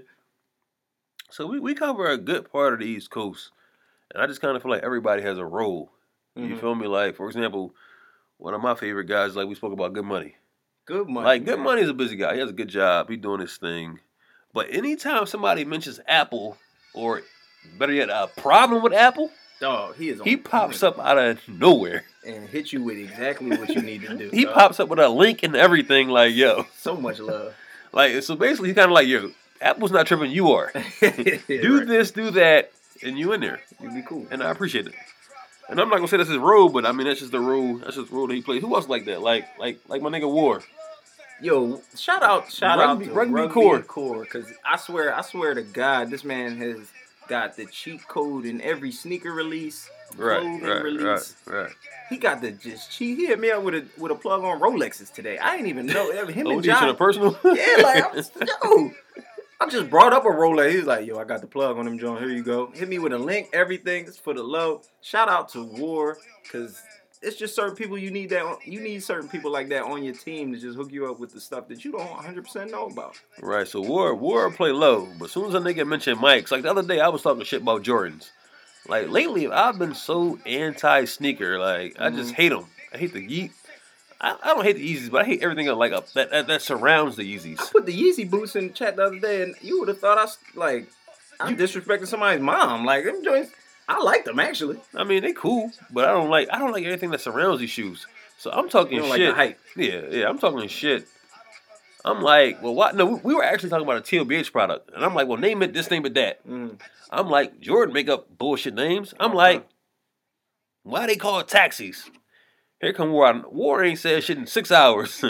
So we, we cover a good part of the East Coast, and I just kind of feel like everybody has a role. You Mhm. feel me? Like for example, one of my favorite guys, like we spoke about, Good Money. Good money. like Good man. Money's a busy guy. He has a good job. He doing his thing. But anytime somebody mentions Apple, or better yet, a problem with Apple, Dog, he is. he pops point up out of nowhere. and hit you with exactly what you need to do. He dog. pops up with a link and everything. Like yo, so much love. like so basically, he's kind of like yo. Apple's not tripping. You are. *laughs* do this, do that, and you in there. You'd be cool. and I appreciate it. And I'm not gonna say that's his role, but I mean that's just the role. That's just the role that he plays. Who else like that? Like like like my nigga War. Yo, shout out, shout Rugby- out to Rugby Rugby, Core. Core, because I swear, I swear to God, this man has got the cheat code in every sneaker release, Right, clothing right, right, release. right. He got the just cheat. He hit me up with a with a plug on Rolexes today. I didn't even know him Oh, and *laughs* you to the John. personal? *laughs* Yeah, like I'm, *laughs* yo, I just brought up a Rolex. He's like, "Yo, I got the plug on him, John. Here you go." Hit me with a link. Everything is for the low. Shout out to War, cause it's just certain people you need that. on- You need certain people like that on your team to just hook you up with the stuff that you don't 100 percent know about. right. So War War play low, but as soon as a nigga mentioned Mike's, like the other day I was talking shit about Jordans. Like lately I've been so anti sneaker. Like I just Mhm. hate them. I hate the Yeet. I, I don't hate the Yeezys, but I hate everything like a, that, that that surrounds the Yeezys. I put the Yeezy boots in the chat the other day, and you would have thought I s- like I'm disrespecting somebody's mom. Like them joints, I like them actually. I mean, they cool, but I don't like I don't like everything that surrounds these shoes. So I'm talking like shit. the hype. Yeah, yeah, I'm talking shit. I'm like, well, what? No, we, we were actually talking about a TOBH product, and I'm like, well, name it this, name it that. Mm. I'm like, Jordan make up bullshit names. I'm Uh-huh. like, why they call it taxis? Here come War. War ain't said shit in six hours.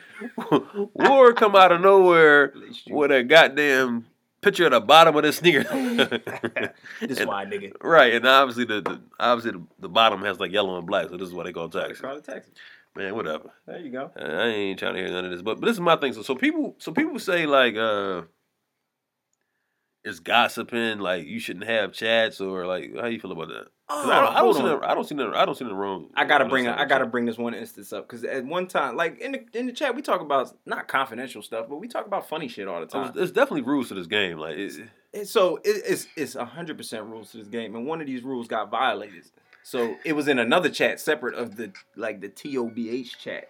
*laughs* *laughs* War come out of nowhere with a goddamn picture at the bottom of the sneaker. *laughs* this And- why nigga. Right, and obviously the, the obviously the, the bottom has like yellow and black, so this is why they call it taxi. Call it. Man, whatever. There you go. Uh, I ain't trying to hear none of this, but but this is my thing. So so people so people say like uh, it's gossiping, like you shouldn't have chats or like how you feel about that? 'Cause I, oh, don't, I don't Oh, see nothing, I don't see nothing, I don't see nothing wrong. I gotta bring this I gotta bring this one instance up because at one time, like in the in the chat, we talk about not confidential stuff, but we talk about funny shit all the time. There's definitely rules to this game. Like it, so it, it's it's hundred percent rules to this game, and one of these rules got violated. So it was in another chat separate of the like the TOBH chat.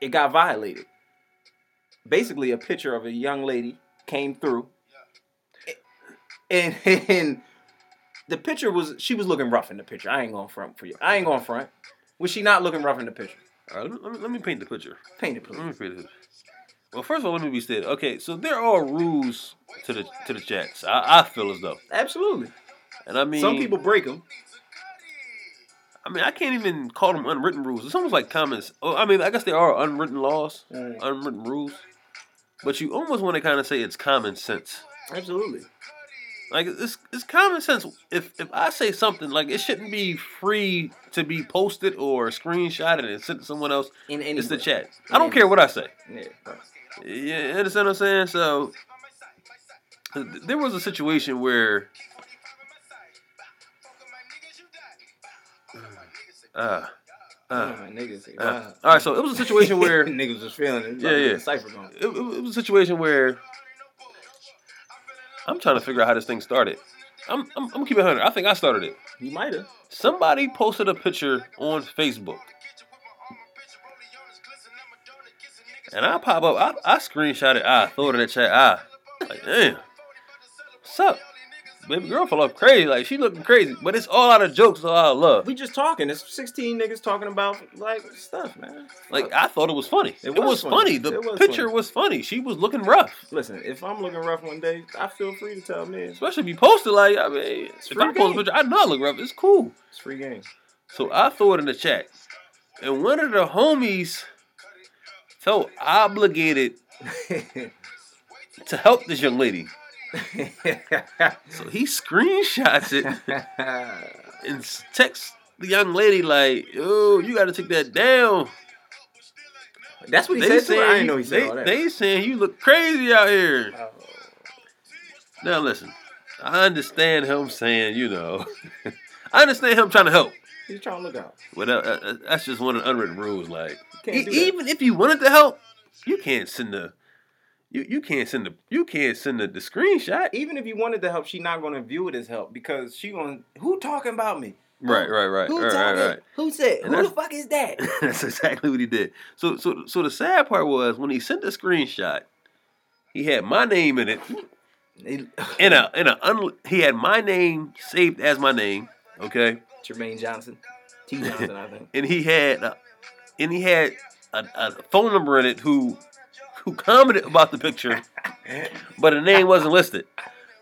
It got violated. Basically, a picture of a young lady came through, and, and the picture was she was looking rough in the picture. I ain't going front for you. I ain't going front. Was she not looking rough in the picture? all right, let, me, let me- paint the picture. Paint it, Let me please. paint the picture. Well, first of all, let me be stated. Okay, so there are rules to the to the chats. I, I feel as though, Absolutely. and I mean, Some people break them. I mean, I can't even call them unwritten rules. It's almost like comments. Oh, I mean, I guess there are unwritten laws, Mm. unwritten rules, but you almost want to kind of say it's common sense. Absolutely. Like it's it's common sense. If if I say something like it shouldn't be free to be posted or screenshotted and sent to someone else, In any it's the chat. I don't care what I say. Yeah, right. You understand what I'm saying? So th- there was a situation where uh, uh, Yeah, niggas. uh, all right, so it was a situation where it, *laughs* niggas was feeling it. Yeah, yeah. Cipher going. it was a situation where I'm trying to figure out how this thing started. I'm I'm, I'm keeping it 100. I think I started it. You might have. Somebody posted a picture on Facebook. And I pop up, I, I screenshot it, I throw it in the chat, I like, damn, what's up? Baby girl fell off crazy, like she looking crazy, but it's all out of jokes, all out of love. We just talking. It's 16 niggas talking about like stuff, man. Like I thought it was funny. It, It was, was funny. funny. The was picture funny. was funny. She was looking rough. Listen, if I'm looking rough one day, I feel free to tell me. Especially if you posted like, I mean, if I post a picture, I know I look rough. It's cool. it's free game. So I throw it in the chat. And one of the homies felt obligated *laughs* to help this young lady. So he screenshots it and texts the young lady like, "Yo, you got to take that down." That's what he said. To her? I didn't know he said they, all that. they saying you look crazy out here. Oh. Now listen, I understand him saying, you know, *laughs* I understand him trying to help. He's trying to look out. Uh, uh, that's just one of the unwritten rules. Like, e- even if you wanted to help, you can't send the, you, you can't send the, you can't send the, the screenshot. Even if you wanted to help, she not gonna view it as help because she gonna who talking about me? Right, right, right, Who right, talking? right, right. Who said? And Who the fuck is that? *laughs* That's exactly what he did. So, so, so the sad part was when he sent the screenshot, he had my name in it, *laughs* in a, in a, un, he had my name saved as my name, okay, Jermaine Johnson, T Johnson, I think. *laughs* and he had, uh, and he had a, a phone number in it who, who commented about the picture, but the name wasn't listed.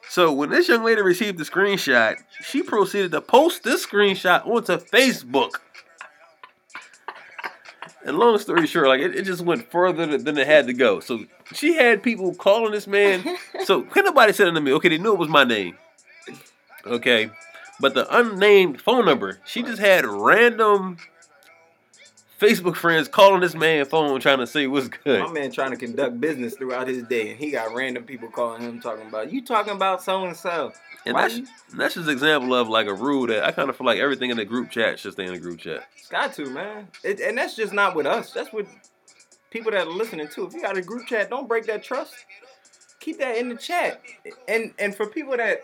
So when this young lady received the screenshot, she proceeded to post this screenshot onto Facebook. And long story short, like it, it just went further than it had to go. So she had people calling this man. So could nobody said to me, okay, they knew it was my name. Okay. But the unnamed phone number, she just had random Facebook friends calling this man phone trying to say what's good. My man trying to conduct business throughout his day, and he got random people calling him talking about you talking about so and so. And that's, that's just an example of like a rule that I kind of feel like everything in the group chat should stay in the group chat. It's got to man, it, and that's just not with us. That's with people that are listening too. If you got a group chat, don't break that trust. Keep that in the chat, and and for people that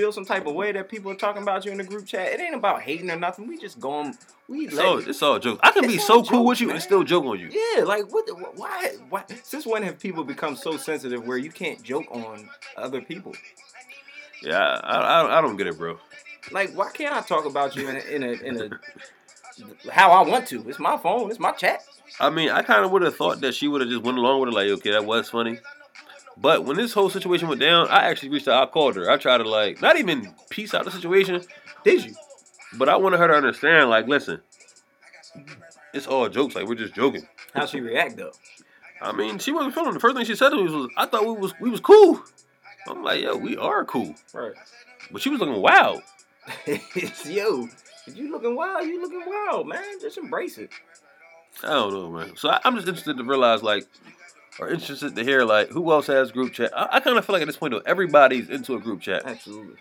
feel some type of way that people are talking about you in the group chat, it ain't about hating or nothing. We just going, we It's all, it's all jokes. I can be so cool with you man. and still joke on you. Yeah, like what? The, why? Why? Since when have people become so sensitive where you can't joke on other people? Yeah, I, I, I don't get it, bro. Like, why can't I talk about you in a, in a in a how I want to? It's my phone. It's my chat. I mean, I kind of would have thought that she would have just went along with it, like, okay, that was funny. But when this whole situation went down, I actually reached out. I called her. I tried to like not even piece out the situation, Did you? but I wanted her to understand. Like, listen, it's all jokes. Like we're just joking. How she react though? I mean, she wasn't feeling. it. The first thing she said to me was, "I thought we was we was cool." I'm like, "Yo, we are cool," Right. but she was looking wild. It's *laughs* yo, you looking wild, you looking wild, man. Just embrace it. I don't know, man. So I, I'm just interested to realize, like, or interested to hear, like, who else has group chat. I, I kind of feel like at this point, though, everybody's into a group chat. Absolutely.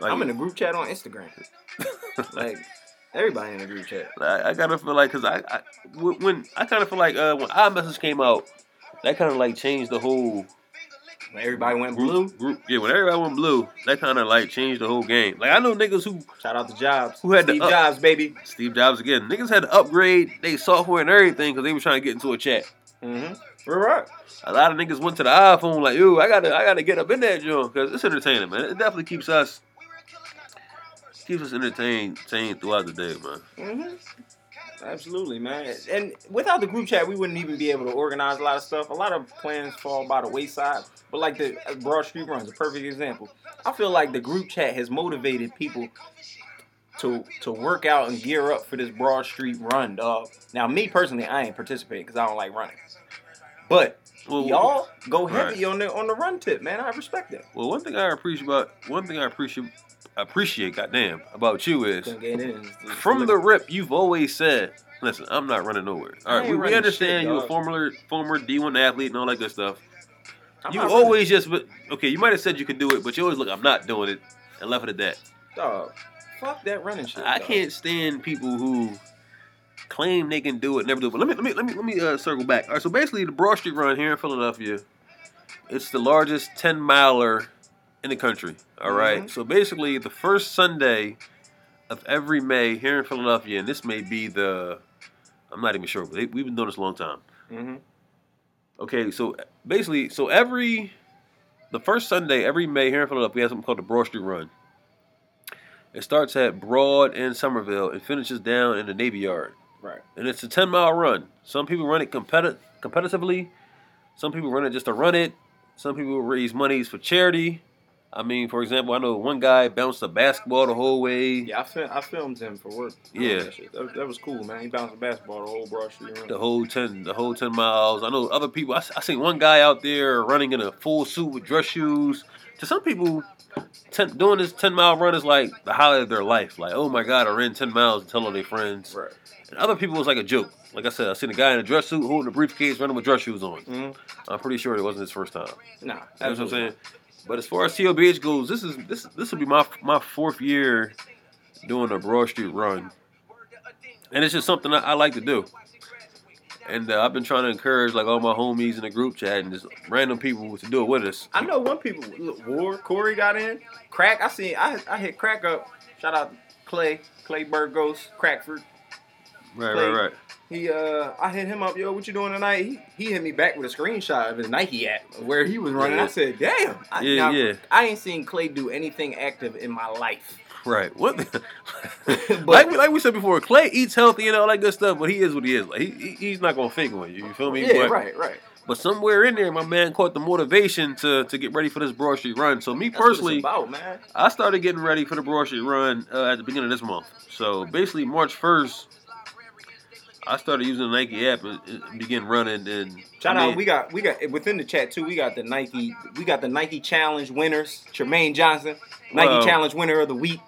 Like, I'm in a group chat on Instagram. *laughs* like everybody in a group chat. I, I kind of feel like, cause I, I when I kind of feel like uh, when iMessage came out, that kind of like changed the whole When everybody went blue. group. Group, yeah, when everybody went blue, that kind of like changed the whole game. Like I know niggas who Shout out to Jobs. Who had the Steve up- Jobs, baby. Steve Jobs again. Niggas had to upgrade they software and everything because they were trying to get into a chat. Mm-hmm. Right. A lot of niggas went to the iPhone like, yo, I gotta, I gotta get up in that joint because it's entertaining, man. It definitely keeps us, keeps us entertained, entertained throughout the day, man. Mm-hmm. Absolutely, man. And without the group chat, we wouldn't even be able to organize a lot of stuff. A lot of plans fall by the wayside. But like the uh, Broad Street Run is a perfect example. I feel like the group chat has motivated people to to work out and gear up for this Broad Street Run, dog. Now, me personally, I ain't participating because I don't like running. But Well, Y'all go heavy Right. on the on the run tip, man. I respect that. Well, one thing I appreciate about one thing I appreciate appreciate, goddamn, about you is Couldn't get in. It's- it's from the rip, you've always said, "Listen, I'm not running nowhere." All right, we, we understand shit, you a former former D1 athlete and all that good stuff. I'm you not running. always just, okay, you might have said you could do it, but you always look, I'm not doing it, and left it at that. dog. Fuck that running shit. I dog. can't stand people who claim they can do it, never do it. But let me let me let me let me uh, circle back. All right, so basically, the Broad Street Run here in Philadelphia, it's the largest ten miler in the country. All right? Mhm. so basically, the first Sunday of every May here in Philadelphia, and this may be the, I'm not even sure, but they, we've been doing this a long time. Mhm. Okay, so basically, so every the first Sunday every May here in Philadelphia, we have something called the Broad Street Run. It starts at Broad and Somerville and finishes down in the Navy Yard, Right. and it's a ten mile run. Some people run it competi- competitively. Some people run it just to run it. Some people raise monies for charity. I mean, for example, I know one guy bounced a basketball the whole way. Yeah, I, fil- I filmed him for work. Yeah. That. That, that was cool, man. He bounced a basketball the whole Broad Street run. the whole ten, the whole ten miles. I know other people. I, I seen one guy out there running in a full suit with dress shoes. To some people, ten, doing this ten mile run is like the highlight of their life. Like, oh my god, I ran ten miles and tell all their friends. Right. And other people was like a joke. Like I said, I seen a guy in a dress suit holding a briefcase, running with dress shoes on. hmm I'm pretty sure it wasn't his first time. Nah. You know what I'm saying? But as far as TOBH goes, this is this this will be my my fourth year doing a Broad Street run, and it's just something I, I like to do. And uh, I've been trying to encourage like all my homies in the group chat and just random people to do it with us. I know one people. Look, War Corey got in. Crack. I seen. I I hit Crack up. Shout out Clay. Clay Burgos. Crackford. Right, Play- right, right. He uh, I hit him up. Yo, what you doing tonight? He he hit me back with a screenshot of his Nike app where he was running. Yeah. I said, damn. I, Yeah, now, yeah. I ain't seen Clay do anything active in my life. Right. What? *laughs* But- *laughs* like, we, like we said before, Clay eats healthy and all that good stuff, but he is what he is. Like he, he he's not gonna fake on you. You feel me? Yeah, but, right, right. But somewhere in there, my man caught the motivation to to get ready for this Broad Street run. So me That's personally, about. I started getting ready for the Broad Street run uh, at the beginning of this month. So basically, March first, I started using the Nike app and, and began running. And Shout I mean, out, we got we got within the chat too. We got the Nike, we got the Nike Challenge winners. Tramaine Johnson, Nike Well- Challenge winner of the week.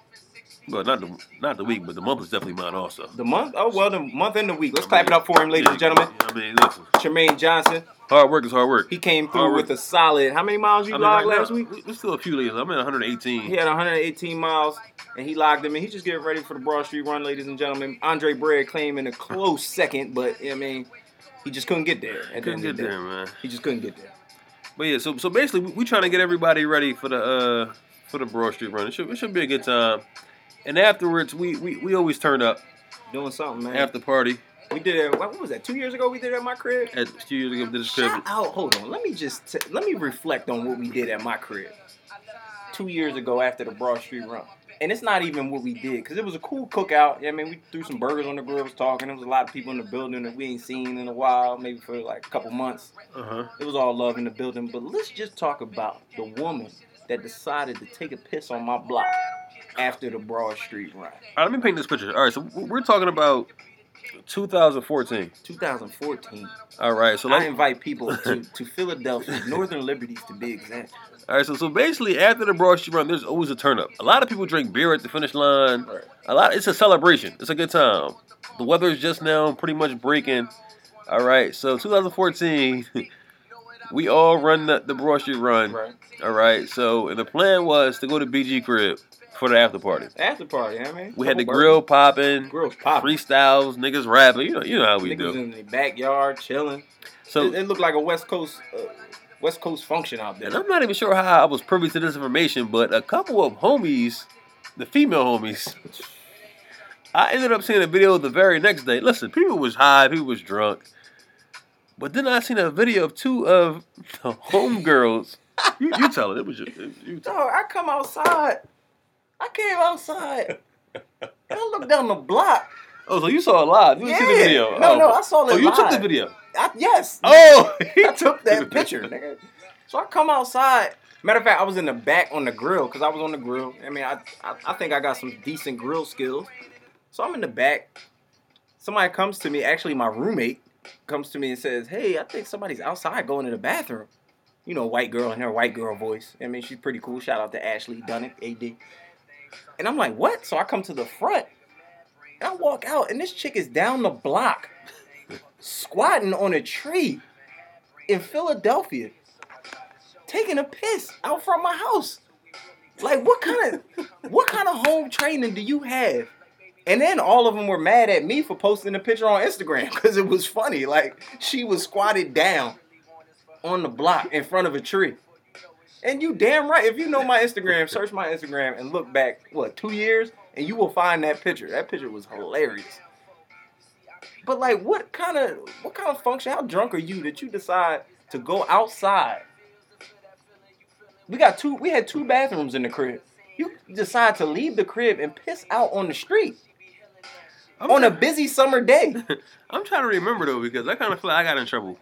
Well, not the not the week, but the month is definitely mine also. The month, oh well, the month and the week. Let's clap it up for him, ladies and gentlemen. I mean, listen, Tramaine Johnson, hard work is hard work. he came Hard through work. with a solid. How many miles you I mean, logged right last now, week? we- We're still a few days. I'm at 118. He had 118 miles, and he logged them in. He just getting ready for the Broad Street Run, ladies and gentlemen. Andre Bread claiming a close *laughs* second, but I mean, he just couldn't get there. Couldn't get the day. there, man. He just couldn't get there. But yeah, so so basically, we, we trying to get everybody ready for the uh for the Broad Street run. It should it should be a good time. And afterwards, we we, we always turn up Doing something, man. after party we did it. What was that? Two years ago, we did it at my crib. at Studios ago did this trip. Shout out. Hold on. Let me just t- let me reflect on what we did at my crib two years ago after the Broad Street Run. And it's not even what we did because it was a cool cookout. Yeah, I mean, we threw some burgers on the grill, was talking. There was a lot of people in the building that we ain't seen in a while, maybe for like a couple months. Uh huh. It was all love in the building. But let's just talk about the woman that decided to take a piss on my block after the Broad Street Run. All right, let me paint this picture. All right, so we're talking about 2014. 2014. All right, so I invite people to, *laughs* to Philadelphia, Northern Liberties to be exact. all right, so so basically after the Broad Street run, there's always a turn up. A lot of people drink beer at the finish line. Right. A lot. It's a celebration. It's a good time. The weather is just now pretty much breaking. All right, so 2014, *laughs* we all run the, the Broad Street run. Right. All right, so and the plan was to go to BG crib for the after party. After party, I mean. We had the grill popping. Grills popping. freestyles, niggas rapping. You know, you know how we Niggas do. in the backyard chilling. So it, it looked like a West Coast uh, West Coast function out there. And I'm not even sure how I was privy to this information, but a couple of homies, the female homies, I ended up seeing a video the very next day. Listen, people was high, people was drunk. But then I seen a video of two of *laughs* the homegirls. You, you tell it. It was just, you tell Dog, I come outside. I came outside. and I looked down the block. Oh, so you saw it live. You didn't see the video. No, oh. no, I saw it Oh, you took the video. I, yes. Oh, *laughs* I took that picture, nigga. So I come outside. Matter of fact, I was in the back on the grill because I was on the grill. I mean, I, I I think I got some decent grill skills. So I'm in the back. Somebody comes to me, actually my roommate, comes to me and says, "Hey, I think somebody's outside going to the bathroom." You know, white girl in her white girl voice. I mean, she's pretty cool. Shout out to Ashley Dunnick, AD. And I'm like, "What?" So I come to the front. And I walk out, and this chick is down the block, squatting on a tree in Philadelphia, taking a piss out front my house. Like, what kind of what kind of home training do you have? And then all of them were mad at me for posting a picture on Instagram *laughs* because it was funny. Like she was squatted down on the block in front of a tree. And you damn right. If you know my Instagram, search my Instagram and look back, what, two years, and you will find that picture. That picture was hilarious. But like, what kind of what kind of function? How drunk are you that you decide to go outside? We got two. We had two bathrooms in the crib. You decide to leave the crib and piss out on the street I'm on a busy summer day. *laughs* I'm trying to remember though because I kind of feel like I got in trouble.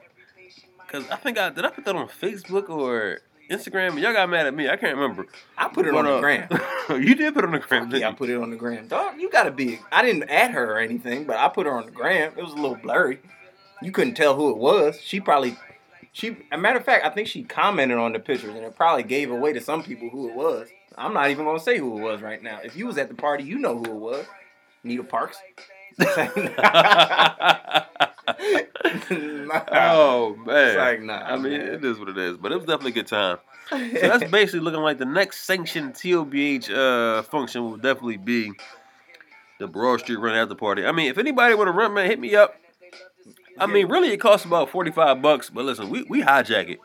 Cause I think I did I put that on Facebook or Instagram. Y'all got mad at me. I can't remember. I put it But, on the uh, gram. *laughs* you did put it on the gram. Yeah, I put it on the gram. Dog, you gotta be. I didn't add her or anything, but I put her on the gram. It was a little blurry. You couldn't tell who it was. She probably, she. A matter of fact, I think she commented on the pictures, and it probably gave away to some people who it was. I'm not even gonna say who it was right now. If you was at the party, you know who it was. Nita Parks. *laughs* *laughs* *laughs* *laughs* oh man. It's like, nah, I mean, man. it is what it is, but it was definitely a good time. So that's basically looking like the next sanctioned TOBH uh, function will definitely be the Broad Street Run after party. I mean, if anybody want to run, man, hit me up. I mean, really, it costs about forty five bucks. But listen, we we hijack it.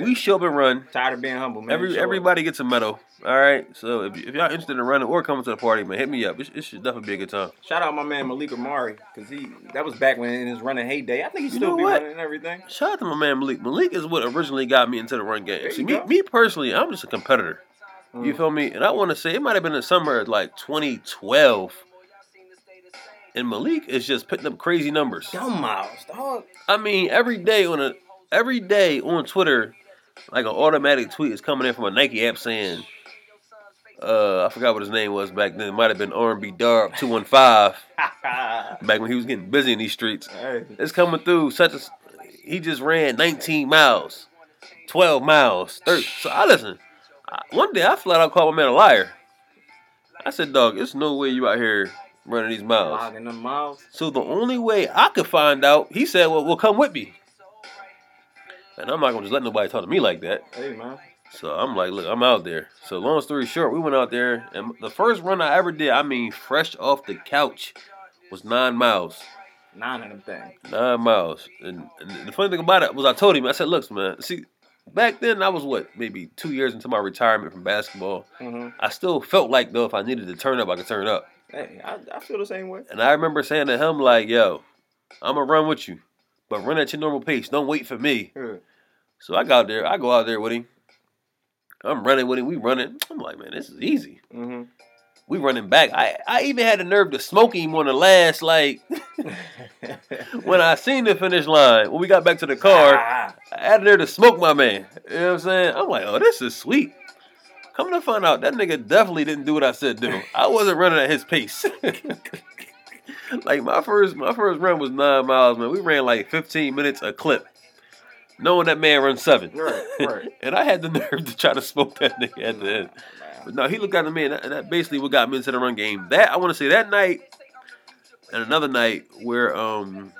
We show up and run. Tired of being humble, man. Every Show up. everybody gets a medal. All right. So if, if y'all interested in running or coming to the party, man, hit me up. It, it should definitely be a good time. Shout out my man Malik Amari, cause he that was back when in his running heyday. I think he You still know be what? running and everything. Shout out to my man Malik. Malik is what originally got me into the run game. See, me, me personally, I'm just a competitor. You Mm. feel me? And I want to say it might have been the summer of like 2012. And Malik is just putting up crazy numbers. Dumb miles, dog. I mean, every day on a every day on Twitter, like an automatic tweet is coming in from a Nike app saying, uh, I forgot what his name was back then. It might have been R&B Darb 215 *laughs* back when he was getting busy in these streets. It's coming through such a. He just ran 19 miles, 12 miles, 30. So I listen. I, one day I flat out called my man a liar. I said, "Dog, there's no way you out here running these miles." miles. So the only way I could find out, he said, "Well, well, come with me." And I'm not gonna just let nobody talk to me like that. Hey man. So I'm like, look, I'm out there. So long story short, we went out there, and the first run I ever did, I mean, fresh off the couch, was nine miles. Nine of them things. Nine miles. And, and the funny thing about it was I told him, I said, look, man, see, back then I was what, maybe two years into my retirement from basketball. hmm I still felt like though if I needed to turn up, I could turn up. Hey, I, I feel the same way. And I remember saying to him, like, yo, I'ma run with you. But run at your normal pace. Don't wait for me. So I got there, I go out there with him. I'm running with him, we running. I'm like, man, this is easy. hmm We running back. I, I even had the nerve to smoke him on the last, like, *laughs* when I seen the finish line, when we got back to the car. Ah, I had there to smoke my man. You know what I'm saying? I'm like, oh, this is sweet. Come to find out, that nigga definitely didn't do what I said do. I wasn't running at his pace. *laughs* *laughs* like my first, my first run was nine miles, man. We ran like 15 minutes a clip, knowing that man runs seven. Right, right. *laughs* and I had the nerve to try to smoke that nigga at the end. But no, he looked at me, and that, and that basically what got me into the run game. That I want to say that night, and another night where um,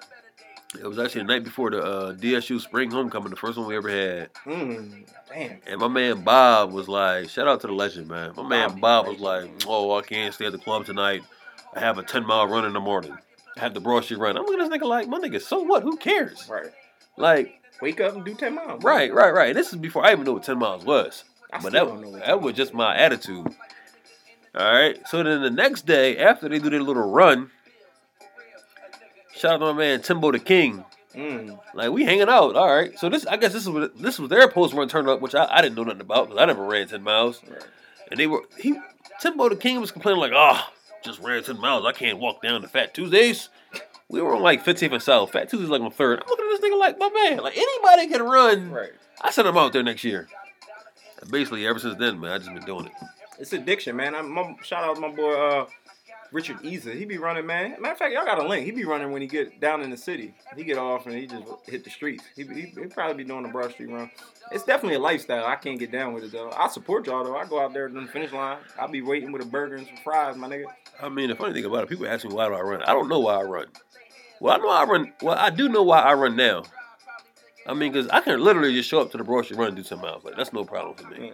it was actually the night before the uh, DSU spring homecoming, the first one we ever had. Mm, damn. And my man Bob was like, shout out to the legend, man. My man Bob, Bob was like, oh, I can't stay at the club tonight. I have a 10 mile run in the morning. I have the Broad Street run. I'm looking at this nigga like, my nigga, so what? Who cares? Right. Like, Wake up and do 10 miles. right, right, right. This is before I even knew what 10 miles was. I But that, don't know what that was just my attitude. All right. So then the next day, after they do their little run, shout out to my man Timbo the King. Mm, Like we hanging out. All right. So this, I guess this is what this was their post run turn up, which I, I didn't know nothing about because I never ran ten miles. right. And they were he Timbo the King was complaining like, oh, just ran ten miles. I can't walk down to Fat Tuesdays. We were on like 15th and South. Fat Tuesdays like on third. I'm looking at this nigga like my man. Like anybody can run. Right. I sent him out there next year. And basically, ever since then, man, I just been doing it. It's addiction, man. I'm my, shout out to my boy uh Richard Eza, he be running, man. Matter of fact, y'all got a link. He be running when he get down in the city. He get off and he just hit the streets. He he, he probably be doing a Broad Street run. It's definitely a lifestyle. I can't get down with it though. I support y'all though. I go out there to the finish line. I'll be waiting with a burger and some fries, my nigga. I mean, the funny thing about it, people ask me why do I run. I don't know why I run. Well, I know I run. Well, I do know why I run now. I mean, because I can literally just show up to the Broad Street run and do some miles. Like that's no problem for me.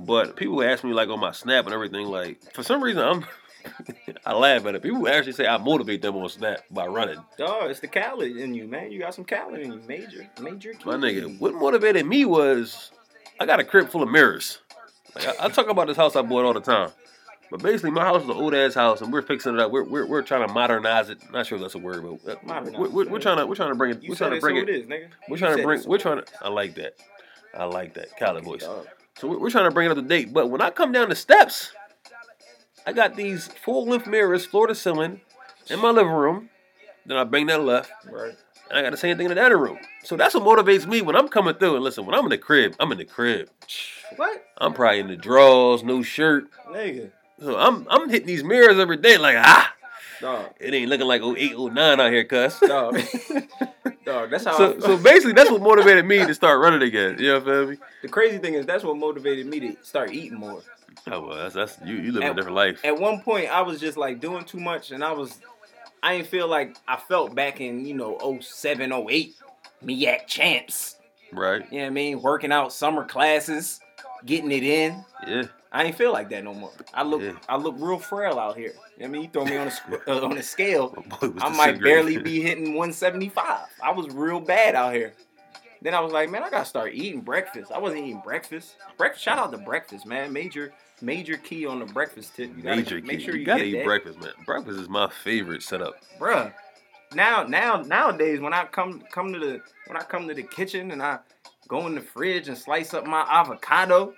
But people ask me like on my snap and everything. Like for some reason, I'm. *laughs* I laugh at it. People actually say I motivate them on snap by running. Dog, it's the Khaled in you, man. You got some Khaled in you, major, major. My nigga, what motivated me was I got a crib full of mirrors. Like I, I talk about this house I bought all the time. But basically, my house is an old ass house, and we're fixing it up. We're, we're, we're trying to modernize it. Not sure if that's a word, but uh, Modernize we're, we're, we're trying to we're trying to bring it. You We're trying to bring it. it is, nigga. We're trying to bring. We're trying to. I like that. I like that. Cali voice. So we're, we're trying to bring it up to date. But when I come down the steps, I got these full length mirrors, floor to ceiling, in my living room. Then I bring that left, Right. and I got the same thing in the dining room. So that's what motivates me when I'm coming through. And listen, when I'm in the crib, I'm in the crib. What? I'm probably in the drawers, no shirt. Nigga. So I'm I'm hitting these mirrors every day like ah, Dog. it ain't looking like 08, 09 out here, cuss. Dog. *laughs* Dog. That's how So, I, so basically, that's what motivated me to start running again. You know what I mean? the crazy thing is that's what motivated me to start eating more. Oh well, that's that's you. You live a different life, At one point I was just like doing too much and I was I didn't feel like I felt back in, you know, 07, 08, me at champs. right? You know what I mean? Working out summer classes, getting it in. Yeah, I ain't feel like that no more. I look Yeah. I look real frail out here. You know I mean? You throw me on a *laughs* uh, on a scale, boy I might barely be hitting 175. I was real bad out here. Then I was like, man, I gotta start eating breakfast. I wasn't eating breakfast. Breakfast. Shout out to breakfast, man. Major, major key on the breakfast tip. You gotta major. make key. sure you, gotta get eat that. breakfast, man. Breakfast is my favorite setup. bruh. Now, now, nowadays, when I come come to the when I come to the kitchen and I go in the fridge and slice up my avocado,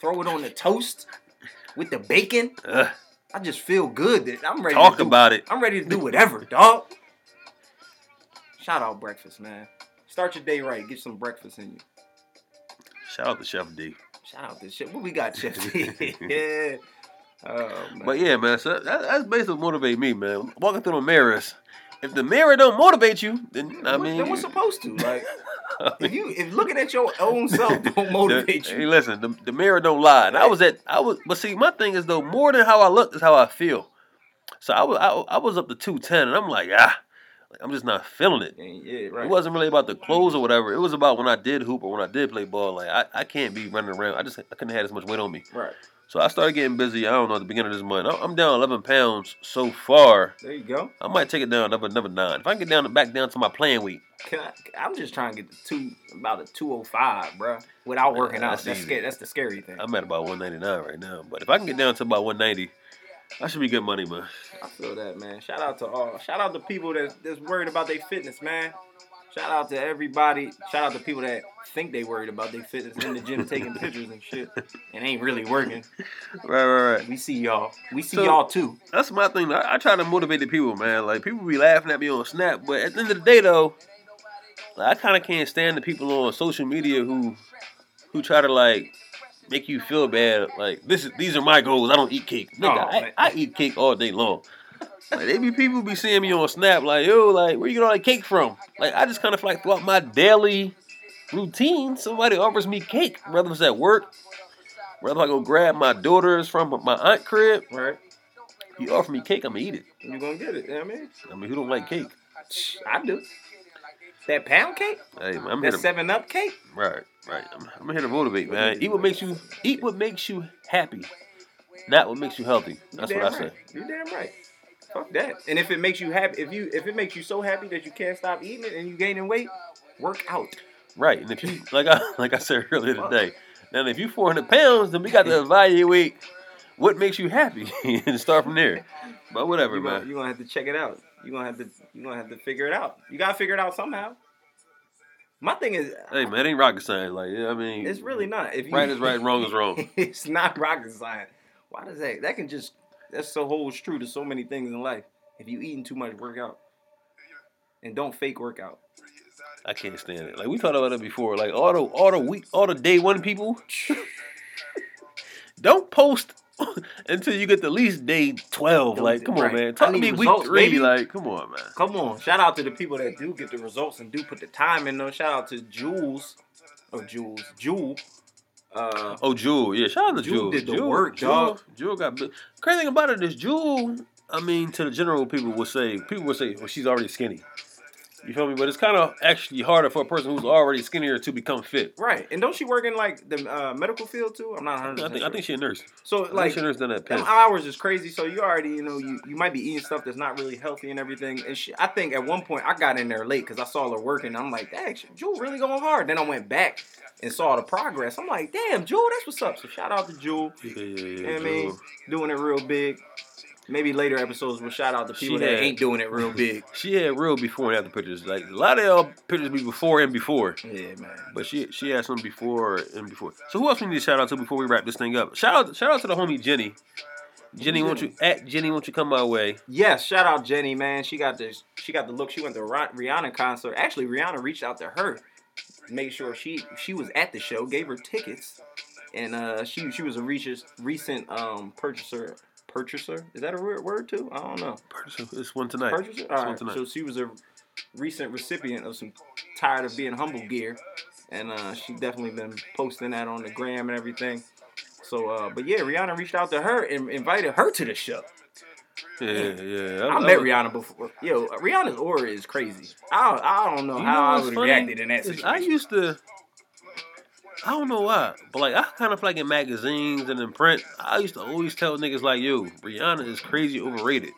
throw it on the toast with the bacon, Ugh, I just feel good. That I'm ready. talk to do, about it. I'm ready to do whatever, dog. Shout out breakfast, man. Start your day right. Get some breakfast in you. Shout out to Chef D. Shout out this shit. What we got, *laughs* Chef D? *laughs* yeah. Oh. But yeah, man, so that, that's basically what motivate me, man. Walking through the mirrors. If the mirror don't motivate you, then I What- mean, then what's supposed to like? *laughs* If you if looking at your own self don't motivate Hey, you, listen, the, the mirror don't lie. And I was at, I was, but see, my thing is though, more than how I look is how I feel. So I was, I, I was up to two ten, and I'm like, ah, like, I'm just not feeling it. yeah, right. It wasn't really about the clothes or whatever. It was about when I did hoop or when I did play ball. Like I, I can't be running around. I just, I couldn't have as much weight on me. Right. So I started getting busy. I don't know at the beginning of this month. I'm- down 11 pounds so far. There you go. I might take it down another another nine. If I can get down back down to my playing weight, I, I'm just trying to get the two about a 205, bro, without working Yeah, out. that's That's. That's the scary thing. I'm at about 199 right now. But if I can get down to about 190, I should be good money, man. I feel that, man. Shout out to all. Shout out to people that that's worried about their fitness, man. Shout out to everybody. Shout out to people that think they worried about their fitness in the gym *laughs* taking pictures and shit and ain't really working. Right, right, right. We see y'all. We see So- y'all too. That's my thing. I, I try to motivate the people, man. Like people be laughing at me on Snap, but at the end of the day, though, like, I kind of can't stand the people on social media who who try to like make you feel bad. Like this is these are my goals. I don't eat cake. Nigga, Oh, I. I eat cake all day long. Like they be people be seeing me on Snap, like yo, like where you get all that cake from? Like I just kind of like throughout my daily routine, somebody offers me cake, whether it's at work, whether I go grab my daughters from my aunt crib. Right. You offer me cake, I'm gonna eat it. You gonna get it? You know what I mean? I mean, who don't like cake? I do. That pound cake? Hey, man, I'm That to, seven up cake? right, right. I'm, I'm here to motivate, man. Eat what makes you eat what makes you happy, not what makes you healthy. That's what I say. You're damn right. Fuck that. And if it makes you happy, if you if it makes you so happy that you can't stop eating it and you gaining weight, work out. Right, and if you *laughs* like I like I said earlier today, then if you 400 pounds, then we got to *laughs* evaluate what makes you happy *laughs* and start from there. But whatever, man. You're gonna, man. you gonna have to check it out. You're gonna have to you're gonna have to figure it out. You gotta figure it out somehow. My thing is Hey, man, it ain't rocket science. Like, yeah, I mean, it's really not. If you, right is right, wrong is wrong. *laughs* it's not rocket science. Why does that? That can just that's so holds true to so many things in life. If you eating too much, work out. And don't fake workout. I can't stand it. Like we talked about it before. Like all the all the week all the day one people. *laughs* don't post *laughs* until you get to at least day twelve. Like, come on, right. man. I Talk to me week results, three. baby. Like, come on, man. Come on. Shout out to the people that do get the results and do put the time in though. Shout out to Jules. Or Jules. Jewel. Uh Oh, Jewel, yeah. Shout out to Jewel Jewel. did the Jewel, work, Jewel, dog. Jewel got. bi- Crazy thing about it is Jewel. I mean, to the general people would say, people would say, well, she's already skinny. You feel me? But it's kind of actually harder for a person who's already skinnier to become fit. right. And don't she work in like the uh, medical field too? I'm not 100 I think, I think she's a nurse. so I think like she's a nurse done that them hours is crazy. So you already, you know, you, you might be eating stuff that's not really healthy and everything. And she, I think at one point I got in there late because I saw her working. I'm like, dang, she- Jewel really going hard. Then I went back and saw the progress. I'm like, damn, Jewel, that's what's up. So shout out to Jewel, Yeah, yeah, yeah. you know what I mean? Doing it real big. Maybe later episodes will shout out to people She that had- ain't doing it real big. *laughs* She had real before and after pictures. Like a lot of y'all pictures be before and before. Yeah, man. But she she had some before and before. So who else we need to shout out to before we wrap this thing up? Shout out shout out to the homie Jenny. Jenny, won't you at Jenny? Won't you come my way? Yes, shout out Jenny, man. She got this. She got the look. She went to Rihanna concert. Actually, Rihanna reached out to her, made sure she she was at the show, gave her tickets, and uh, she she was a recent recent um purchaser. Purchaser is that a weird word too? I don't know. Purchaser. It's one tonight. Purchaser. One tonight. So she was a recent recipient of some tired of being humble gear, and uh, she definitely been posting that on the gram and everything. So, uh, but yeah, Rihanna reached out to her and invited her to the show. Yeah, yeah. I met Rihanna before. Yo, Rihanna's aura is crazy. I don't, I don't know how know I would have reacted in that situation. I used to. I don't know why, but like I kind of feel like in magazines and in print, I used to always tell niggas like, "Yo, Rihanna is crazy overrated."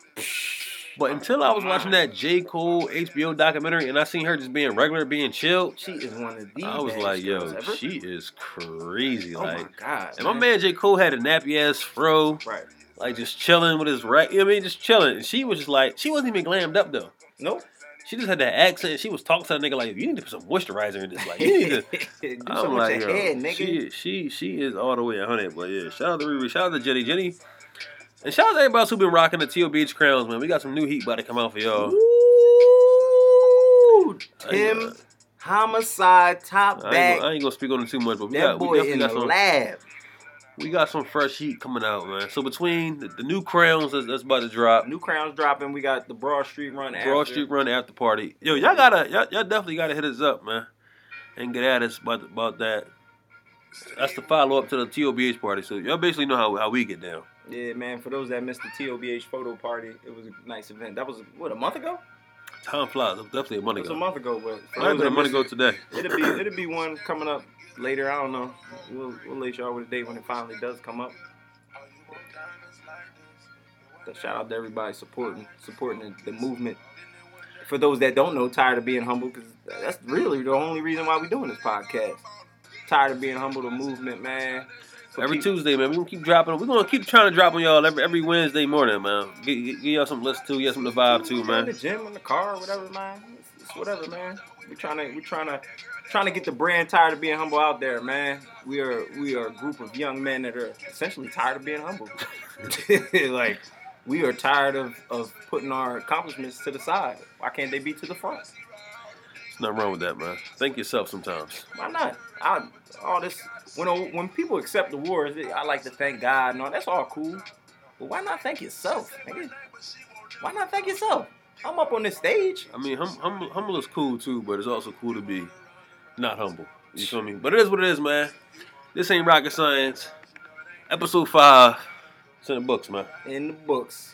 But until I was watching that J Cole HBO documentary and I seen her just being regular, being chill, she is one of the. I was like, "Yo, ever. she is crazy." Oh like, my god. and my man J Cole had a nappy ass fro, Right. like just chilling with his right. You know what I mean, just chilling. And she was just like, she wasn't even glammed up though. Nope. She just had that accent. She was talking to that nigga like, "You need to put some moisturizer in this." Like, you need to. *laughs* Do I'm something like, yo, head, nigga. she she she is all the way a hundred. But yeah, shout out to Riri, shout out to Jenny, Jenny, and shout out to everybody else who been rocking the TOBH crowns, man. We got some new heat about to come out for y'all. Ooh, Tim Homicide top I ain't, back. gonna, I ain't gonna speak on it too much, but we that got we boy definitely in got the some lab. We got some fresh heat coming out, man. So between the, the new crowns that's, that's about to drop, New crowns dropping. We got the Broad Street run. Broad after. Street Run after party. Yo, y'all gotta y'all, y'all definitely gotta hit us up, man, and get at us about about that. That's the follow up to the TOBH party. So y'all basically know how, how we get down. Yeah, man. For those that missed the TOBH photo party, it was a nice event. That was what a month ago. Time flies. It was definitely a month It was a month ago, but for Might those have been a month ago today. it'll be it'll be one coming up later. I don't know. We'll we'll let y'all with a date when it finally does come up. But shout out to everybody supporting supporting the, the movement. For those that don't know, tired of being humble, because that's really the only reason why we're doing this podcast. Tired of being humble, the movement, man. For Every peop- Tuesday, man. we're gonna keep dropping. We're gonna keep trying to drop on y'all every every Wednesday morning, man. Get y'all some listen to, get some to vibe to, In man. the gym, in the car, whatever, man. It's, it's whatever, man. We're trying to, we're trying to, trying to get the brand tired of being humble out there, man. We are, we are a group of young men that are essentially tired of being humble. *laughs* like, we are tired of, of putting our accomplishments to the side. Why can't they be to the front? There's nothing wrong with that, man. Think yourself sometimes. Why not? I, all this, when when people accept the wars, I like to thank God and all. That's all cool. But why not thank yourself, nigga? Why not thank yourself? I'm up on this stage. I mean, hum, humble, humble is cool too, but it's also cool to be not humble. You feel me? But it is what it is, man. This ain't rocket science. Episode five. It's in the books, man. in the books.